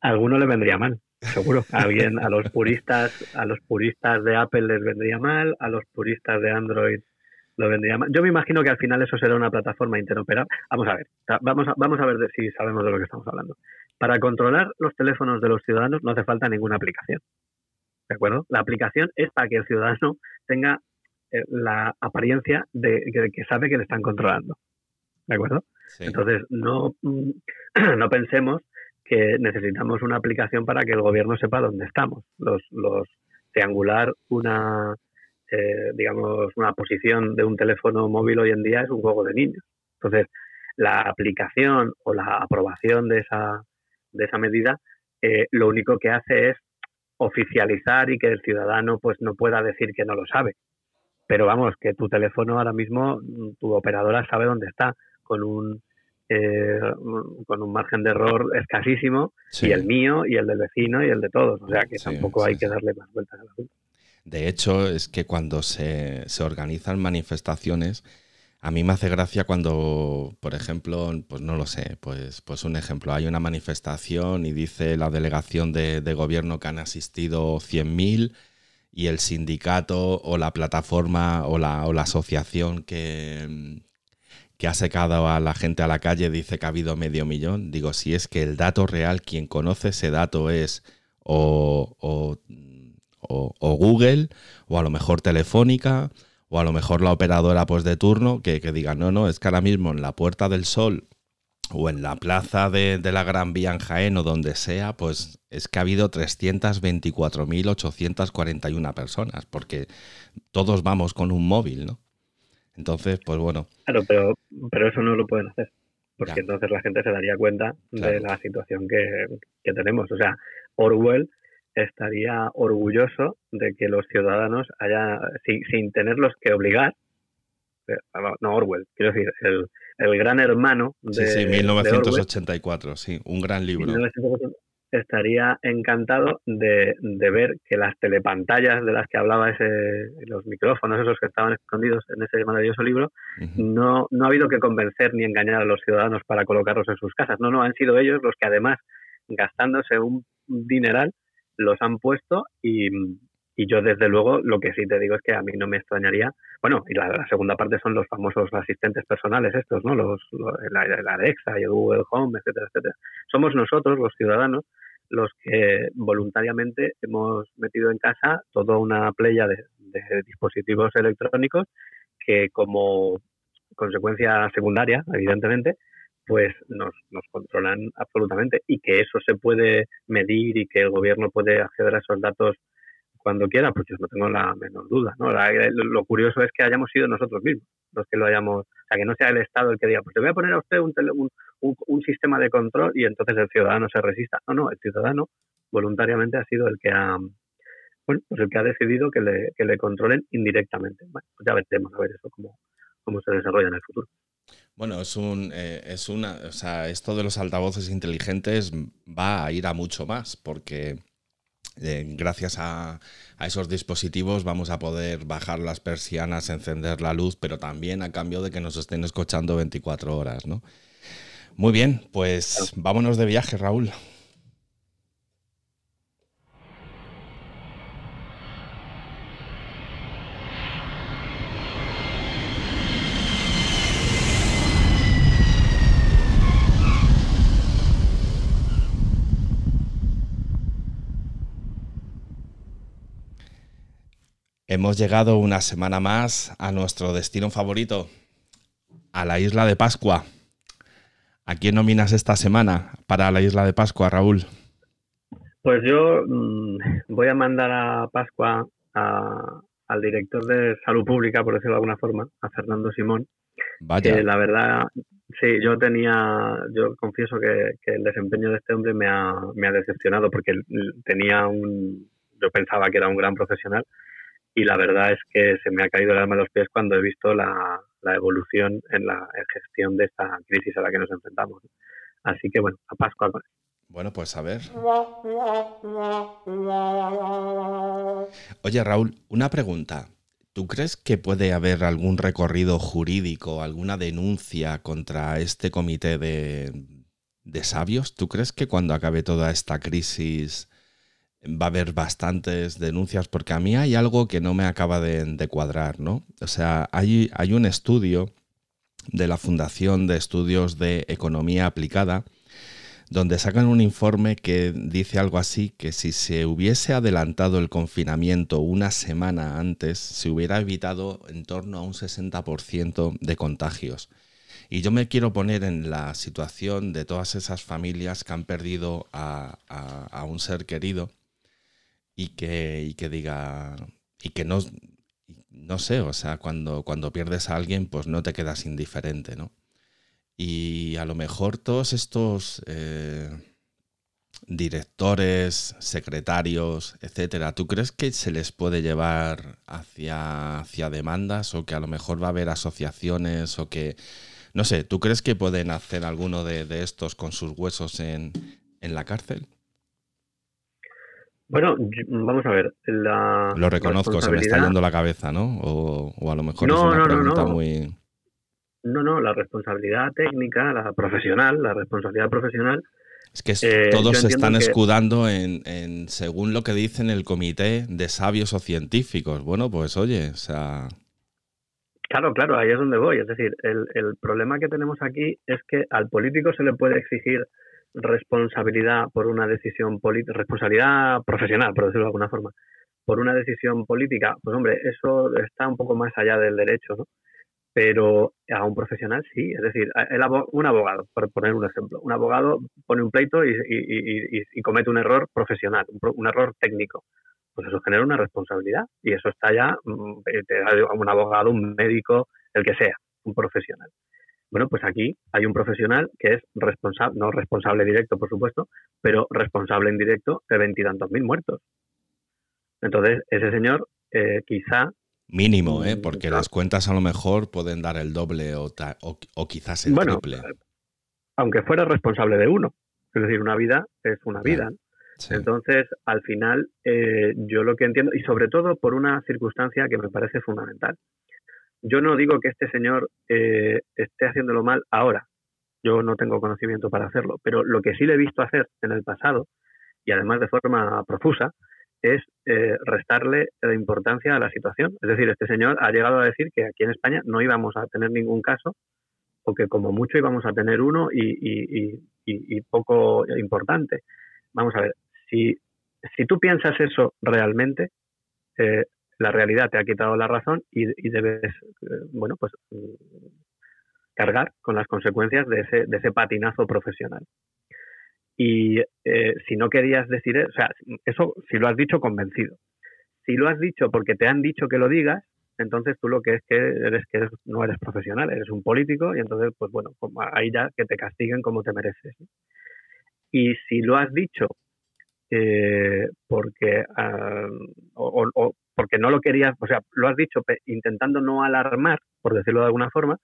a alguno le vendría mal, seguro. A alguien, a los puristas, a los puristas de Apple les vendría mal, a los puristas de Android lo vendría mal. Yo me imagino que al final eso será una plataforma interoperable. Vamos a ver, vamos a, vamos a ver si sabemos de lo que estamos hablando. Para controlar los teléfonos de los ciudadanos no hace falta ninguna aplicación. ¿De acuerdo? La aplicación es para que el ciudadano tenga eh, la apariencia de que sabe que le están controlando. ¿De acuerdo? Entonces, no, no pensemos que necesitamos una aplicación para que el gobierno sepa dónde estamos. Los, los triangular una, eh, digamos, una posición de un teléfono móvil hoy en día es un juego de niños. Entonces, la aplicación o la aprobación de esa, de esa medida eh, lo único que hace es oficializar y que el ciudadano pues no pueda decir que no lo sabe. Pero vamos, que tu teléfono ahora mismo, tu operadora sabe dónde está con un eh, con un margen de error escasísimo y el mío y el del vecino y el de todos. O sea que tampoco hay que darle más vueltas al asunto. De hecho, es que cuando se, organizan manifestaciones, a mí me hace gracia cuando, por ejemplo, pues no lo sé, pues, pues un ejemplo, hay una manifestación y dice la delegación de, gobierno que han asistido 100.000 y el sindicato o la plataforma o la, o la asociación que, que ha secado a la gente a la calle dice que ha habido medio millón. Digo, si es que el dato real, quien conoce ese dato es o, Google, o a lo mejor Telefónica, o a lo mejor la operadora pues, de turno, que, que diga, no, no, es que ahora mismo en la Puerta del Sol o en la plaza de, de, la Gran Vía en Jaén o donde sea, pues es que ha habido 324.841 personas, porque todos vamos con un móvil, ¿no? Entonces, pues bueno. Claro, pero, pero eso no lo pueden hacer, porque entonces la gente se daría cuenta de la situación que, tenemos. O sea, Orwell estaría orgulloso de que los ciudadanos haya, sin, tenerlos que obligar, eh, no Orwell, quiero decir, el, el gran hermano de. Sí, sí, 1984, sí, un gran libro estaría encantado de, ver que las telepantallas de las que hablaba ese, los micrófonos, esos que estaban escondidos en ese maravilloso libro, no, no ha habido que convencer ni engañar a los ciudadanos para colocarlos en sus casas. No, no, han sido ellos los que además, gastándose un dineral, los han puesto y, y yo desde luego lo que sí te digo es que a mí no me extrañaría, bueno, y la, segunda parte son los famosos asistentes personales estos, ¿no? Los, la, Alexa y el Google Home, etcétera, etcétera. Somos nosotros, los ciudadanos, los que voluntariamente hemos metido en casa toda una playa de, dispositivos electrónicos que como consecuencia secundaria, evidentemente, pues nos, nos controlan absolutamente y que eso se puede medir y que el gobierno puede acceder a esos datos cuando quiera, pues yo no tengo la menor duda. ¿no? lo curioso es que hayamos sido nosotros mismos los que lo hayamos, o sea, que no sea el Estado el que diga, pues te voy a poner a usted un, un, un, sistema de control y entonces el ciudadano se resista. No, no, el ciudadano voluntariamente ha sido el que ha, bueno, pues el que ha decidido que le, que le controlen indirectamente. Bueno, pues ya veremos a ver eso cómo, cómo se desarrolla en el futuro. Bueno, es un, eh, es una, o sea, esto de los altavoces inteligentes va a ir a mucho más, porque eh, gracias a, esos dispositivos vamos a poder bajar las persianas, encender la luz, pero también a cambio de que nos estén escuchando 24 horas, ¿no? Muy bien, pues vámonos de viaje, Raúl. Hemos llegado una semana más a nuestro destino favorito. a la isla de Pascua. ¿A quién nominas esta semana para la isla de Pascua, Raúl? Pues yo mm, voy a mandar a Pascua al director de Salud Pública, por decirlo de alguna forma, a Fernando Simón. Vaya. la verdad, sí, yo tenía, yo confieso que, el desempeño de este hombre me ha, me ha decepcionado porque tenía un, yo pensaba que era un gran profesional y la verdad es que se me ha caído el alma de los pies cuando he visto la, la evolución en la gestión de esta crisis a la que nos enfrentamos. Así que bueno, a Pascua con Bueno, pues a ver. Oye, Raúl, una pregunta. ¿Tú crees que puede haber algún recorrido jurídico, alguna denuncia contra este comité de, de sabios? ¿Tú crees que cuando acabe toda esta crisis va a haber bastantes denuncias, porque a mí hay algo que no me acaba de, cuadrar, ¿no? O sea, hay, hay, un estudio de la Fundación de Estudios de Economía Aplicada, donde sacan un informe que dice algo así, que si se hubiese adelantado el confinamiento una semana antes, se hubiera evitado en torno a un 60% de contagios. Y yo me quiero poner en la situación de todas esas familias que han perdido a, a un ser querido y que, y que diga, y que no, no sé, o sea, cuando, cuando pierdes a alguien, pues no te quedas indiferente, ¿no? Y a lo mejor todos estos eh, directores, secretarios, etcétera, ¿tú crees que se les puede llevar hacia, hacia demandas o que a lo mejor va a haber asociaciones o que, no sé, ¿tú crees que pueden hacer alguno de, de estos con sus huesos en, en la cárcel? Bueno, vamos a ver. La Lo reconozco, se me está yendo la cabeza, ¿no? O, a lo mejor es una pregunta muy. No, no, la responsabilidad técnica, la profesional, la responsabilidad profesional. Es que eh, todos se están escudando en, según lo que dicen el comité de sabios o científicos. Bueno, pues oye, o sea. Claro, claro, ahí es donde voy. Es decir, el, el problema que tenemos aquí es que al político se le puede exigir responsabilidad por una decisión política, responsabilidad profesional, por decirlo de alguna forma, por una decisión política, pues hombre, eso está un poco más allá del derecho, ¿no? Pero a un profesional sí, es decir, el un abogado, por poner un ejemplo, un abogado pone un pleito y, y, comete un error profesional, un, error técnico, pues eso genera una responsabilidad y eso está ya, mm, un abogado, un médico, el que sea, un profesional. Bueno, pues aquí hay un profesional que es responsable, no responsable directo, por supuesto, pero responsable en directo de veintitantos mil muertos. Entonces, ese señor eh, quizá... Mínimo, ¿eh? porque las cuentas a lo mejor pueden dar el doble o, o, quizás el bueno, triple. Aunque fuera responsable de uno. Es decir, una vida es una vida. Entonces, al final, eh, yo lo que entiendo, y sobre todo por una circunstancia que me parece fundamental, yo no digo que este señor eh, esté haciéndolo mal ahora. Yo no tengo conocimiento para hacerlo, pero lo que sí le he visto hacer en el pasado, y además de forma profusa, es eh, restarle la importancia a la situación. Es decir, este señor ha llegado a decir que aquí en España no íbamos a tener ningún caso, o que como mucho íbamos a tener uno y, poco importante. Vamos a ver, si, si tú piensas eso realmente, eh, la realidad te ha quitado la razón y, debes, eh, bueno, pues mm, cargar con las consecuencias de ese, de ese patinazo profesional. Y eh, si no querías decir eso, o sea, eso si lo has dicho convencido. Si lo has dicho porque te han dicho que lo digas, entonces tú lo que es que eres que no eres profesional, eres un político y entonces, pues bueno, ahí ya que te castiguen como te mereces. Y si lo has dicho eh, porque ah, porque no lo querías, o sea, lo has dicho intentando no alarmar, por decirlo de alguna forma,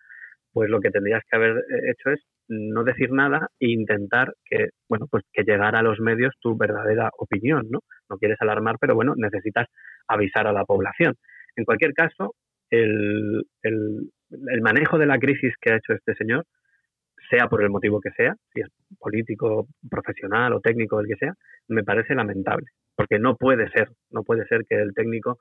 pues lo que tendrías que haber eh, hecho es no decir nada e intentar que, bueno, pues que llegara a los medios tu verdadera opinión, ¿no? No quieres alarmar, pero bueno, necesitas avisar a la población. En cualquier caso, el, el, el manejo de la crisis que ha hecho este señor, sea por el motivo que sea, si es político, profesional o técnico, el que sea, me parece lamentable porque no puede ser, no puede ser que el técnico,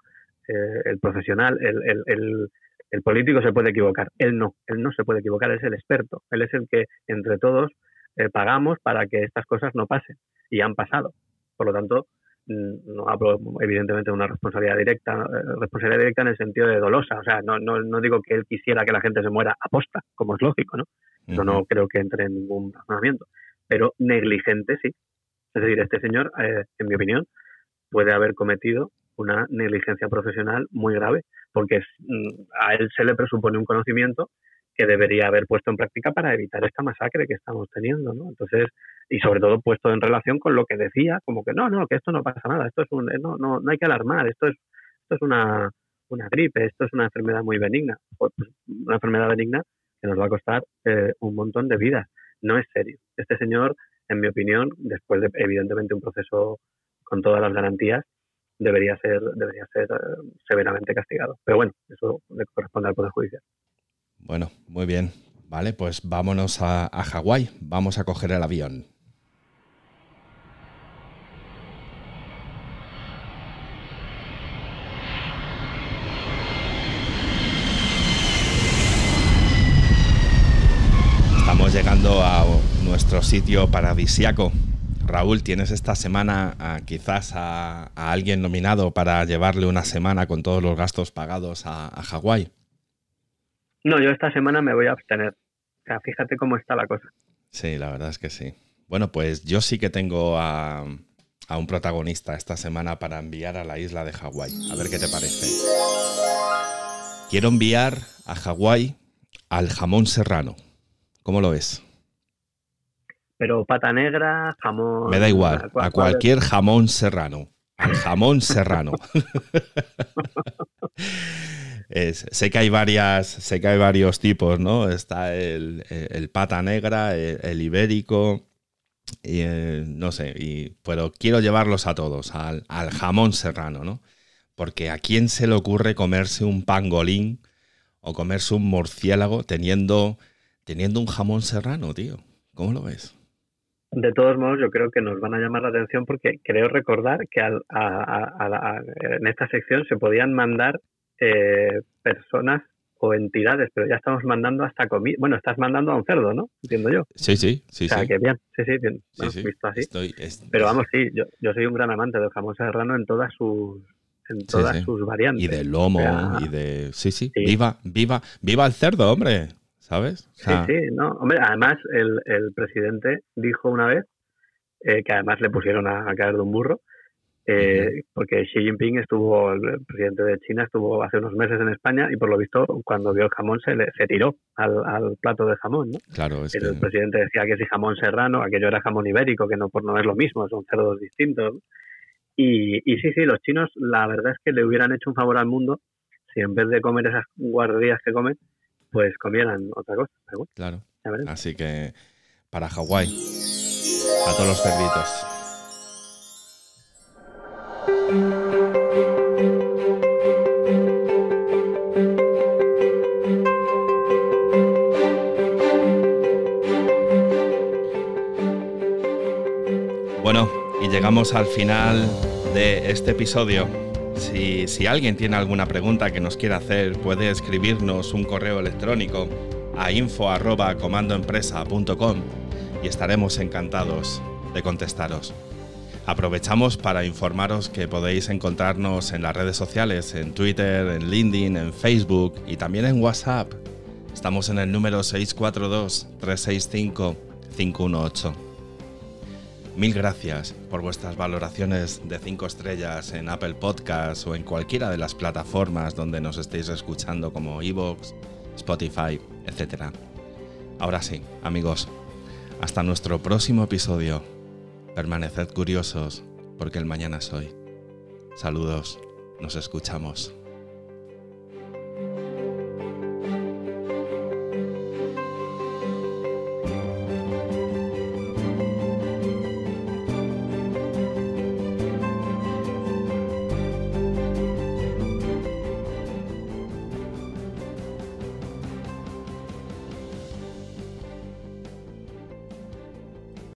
eh, el profesional, el, político se puede equivocar. Él no, él no se puede equivocar, es el experto, él es el que entre todos eh, pagamos para que estas cosas no pasen y han pasado. Por lo tanto, mm, no hablo evidentemente de una responsabilidad directa, eh, responsabilidad directa en el sentido de dolosa, o sea, no, no, no digo que él quisiera que la gente se muera aposta, como es lógico, ¿no? Eso no creo que entre en ningún razonamiento, pero negligente sí. Es decir, este señor, eh, en mi opinión, puede haber cometido una negligencia profesional muy grave, porque mm, a él se le presupone un conocimiento que debería haber puesto en práctica para evitar esta masacre que estamos teniendo, ¿no? Entonces, y sobre todo puesto en relación con lo que decía, como que no, no, que esto no pasa nada, esto es un, no, no, no hay que alarmar, esto es, esto es una, una gripe, esto es una enfermedad muy benigna, pues, una enfermedad benigna que nos va a costar eh, un montón de vidas. No es serio. Este señor, en mi opinión, después de evidentemente un proceso con todas las garantías, debería ser, debería ser eh, severamente castigado. Pero bueno, eso le corresponde al Poder Judicial. Bueno, muy bien. Vale, pues vámonos a, a Hawái. Vamos a coger el avión. Estamos llegando a nuestro sitio paradisiaco. Raúl, ¿tienes esta semana quizás a, alguien nominado para llevarle una semana con todos los gastos pagados a, a Hawái? No, yo esta semana me voy a abstener. O sea, fíjate cómo está la cosa. Sí, la verdad es que sí. Bueno, pues yo sí que tengo a, un protagonista esta semana para enviar a la isla de Hawái. A ver qué te parece. Quiero enviar a Hawái al jamón serrano. ¿Cómo lo ves? Pero pata negra, jamón. Me da igual, a cualquier jamón serrano. Al jamón serrano. sé que hay varias, sé que hay varios tipos, ¿no? Está el, pata negra, el, ibérico, y, eh, no sé, y, pero quiero llevarlos a todos, al, jamón serrano, ¿no? Porque a quién se le ocurre comerse un pangolín o comerse un murciélago teniendo, teniendo un jamón serrano, tío. ¿Cómo lo ves? De todos modos, yo creo que nos van a llamar la atención porque creo recordar que en esta sección se podían mandar eh, personas o entidades, pero ya estamos mandando hasta comida. Bueno, estás mandando a un cerdo, ¿no? Entiendo yo. Sí, sí, sí. O sea, que bien. Sí, sí, bien. visto así. Pero vamos, sí, yo, yo soy un gran amante del jamón serrano en todas sus en todas sus variantes. Y del lomo, y de... Sí, sí, Viva, viva, viva el cerdo, hombre. ¿Sabes? sí, sí, no. Hombre, además el, el presidente dijo una vez eh, que además le pusieron a, a caer de un burro, eh, porque Xi Jinping estuvo, el presidente de China estuvo hace unos meses en España y por lo visto cuando vio el jamón se, le, se tiró al, plato de jamón. ¿no? Claro, El presidente decía que si jamón serrano, aquello era jamón ibérico, que no, por no es lo mismo, son cerdos distintos. Y, y sí, sí, los chinos la verdad es que le hubieran hecho un favor al mundo si en vez de comer esas guarderías que comen, pues comieran otra cosa. claro. Así que para Hawái, a todos los cerditos. Bueno, y llegamos al final de este episodio. Si, alguien tiene alguna pregunta que nos quiera hacer, puede escribirnos un correo electrónico a info.comandoempresa.com y estaremos encantados de contestaros. Aprovechamos para informaros que podéis encontrarnos en las redes sociales, en Twitter, en LinkedIn, en Facebook y también en WhatsApp. Estamos en el número 642-365-518. Mil gracias por vuestras valoraciones de 5 estrellas en Apple Podcasts o en cualquiera de las plataformas donde nos estéis escuchando como Evox, Spotify, etc. Ahora sí, amigos, hasta nuestro próximo episodio Permaneced curiosos, porque el mañana es hoy. Saludos, nos escuchamos.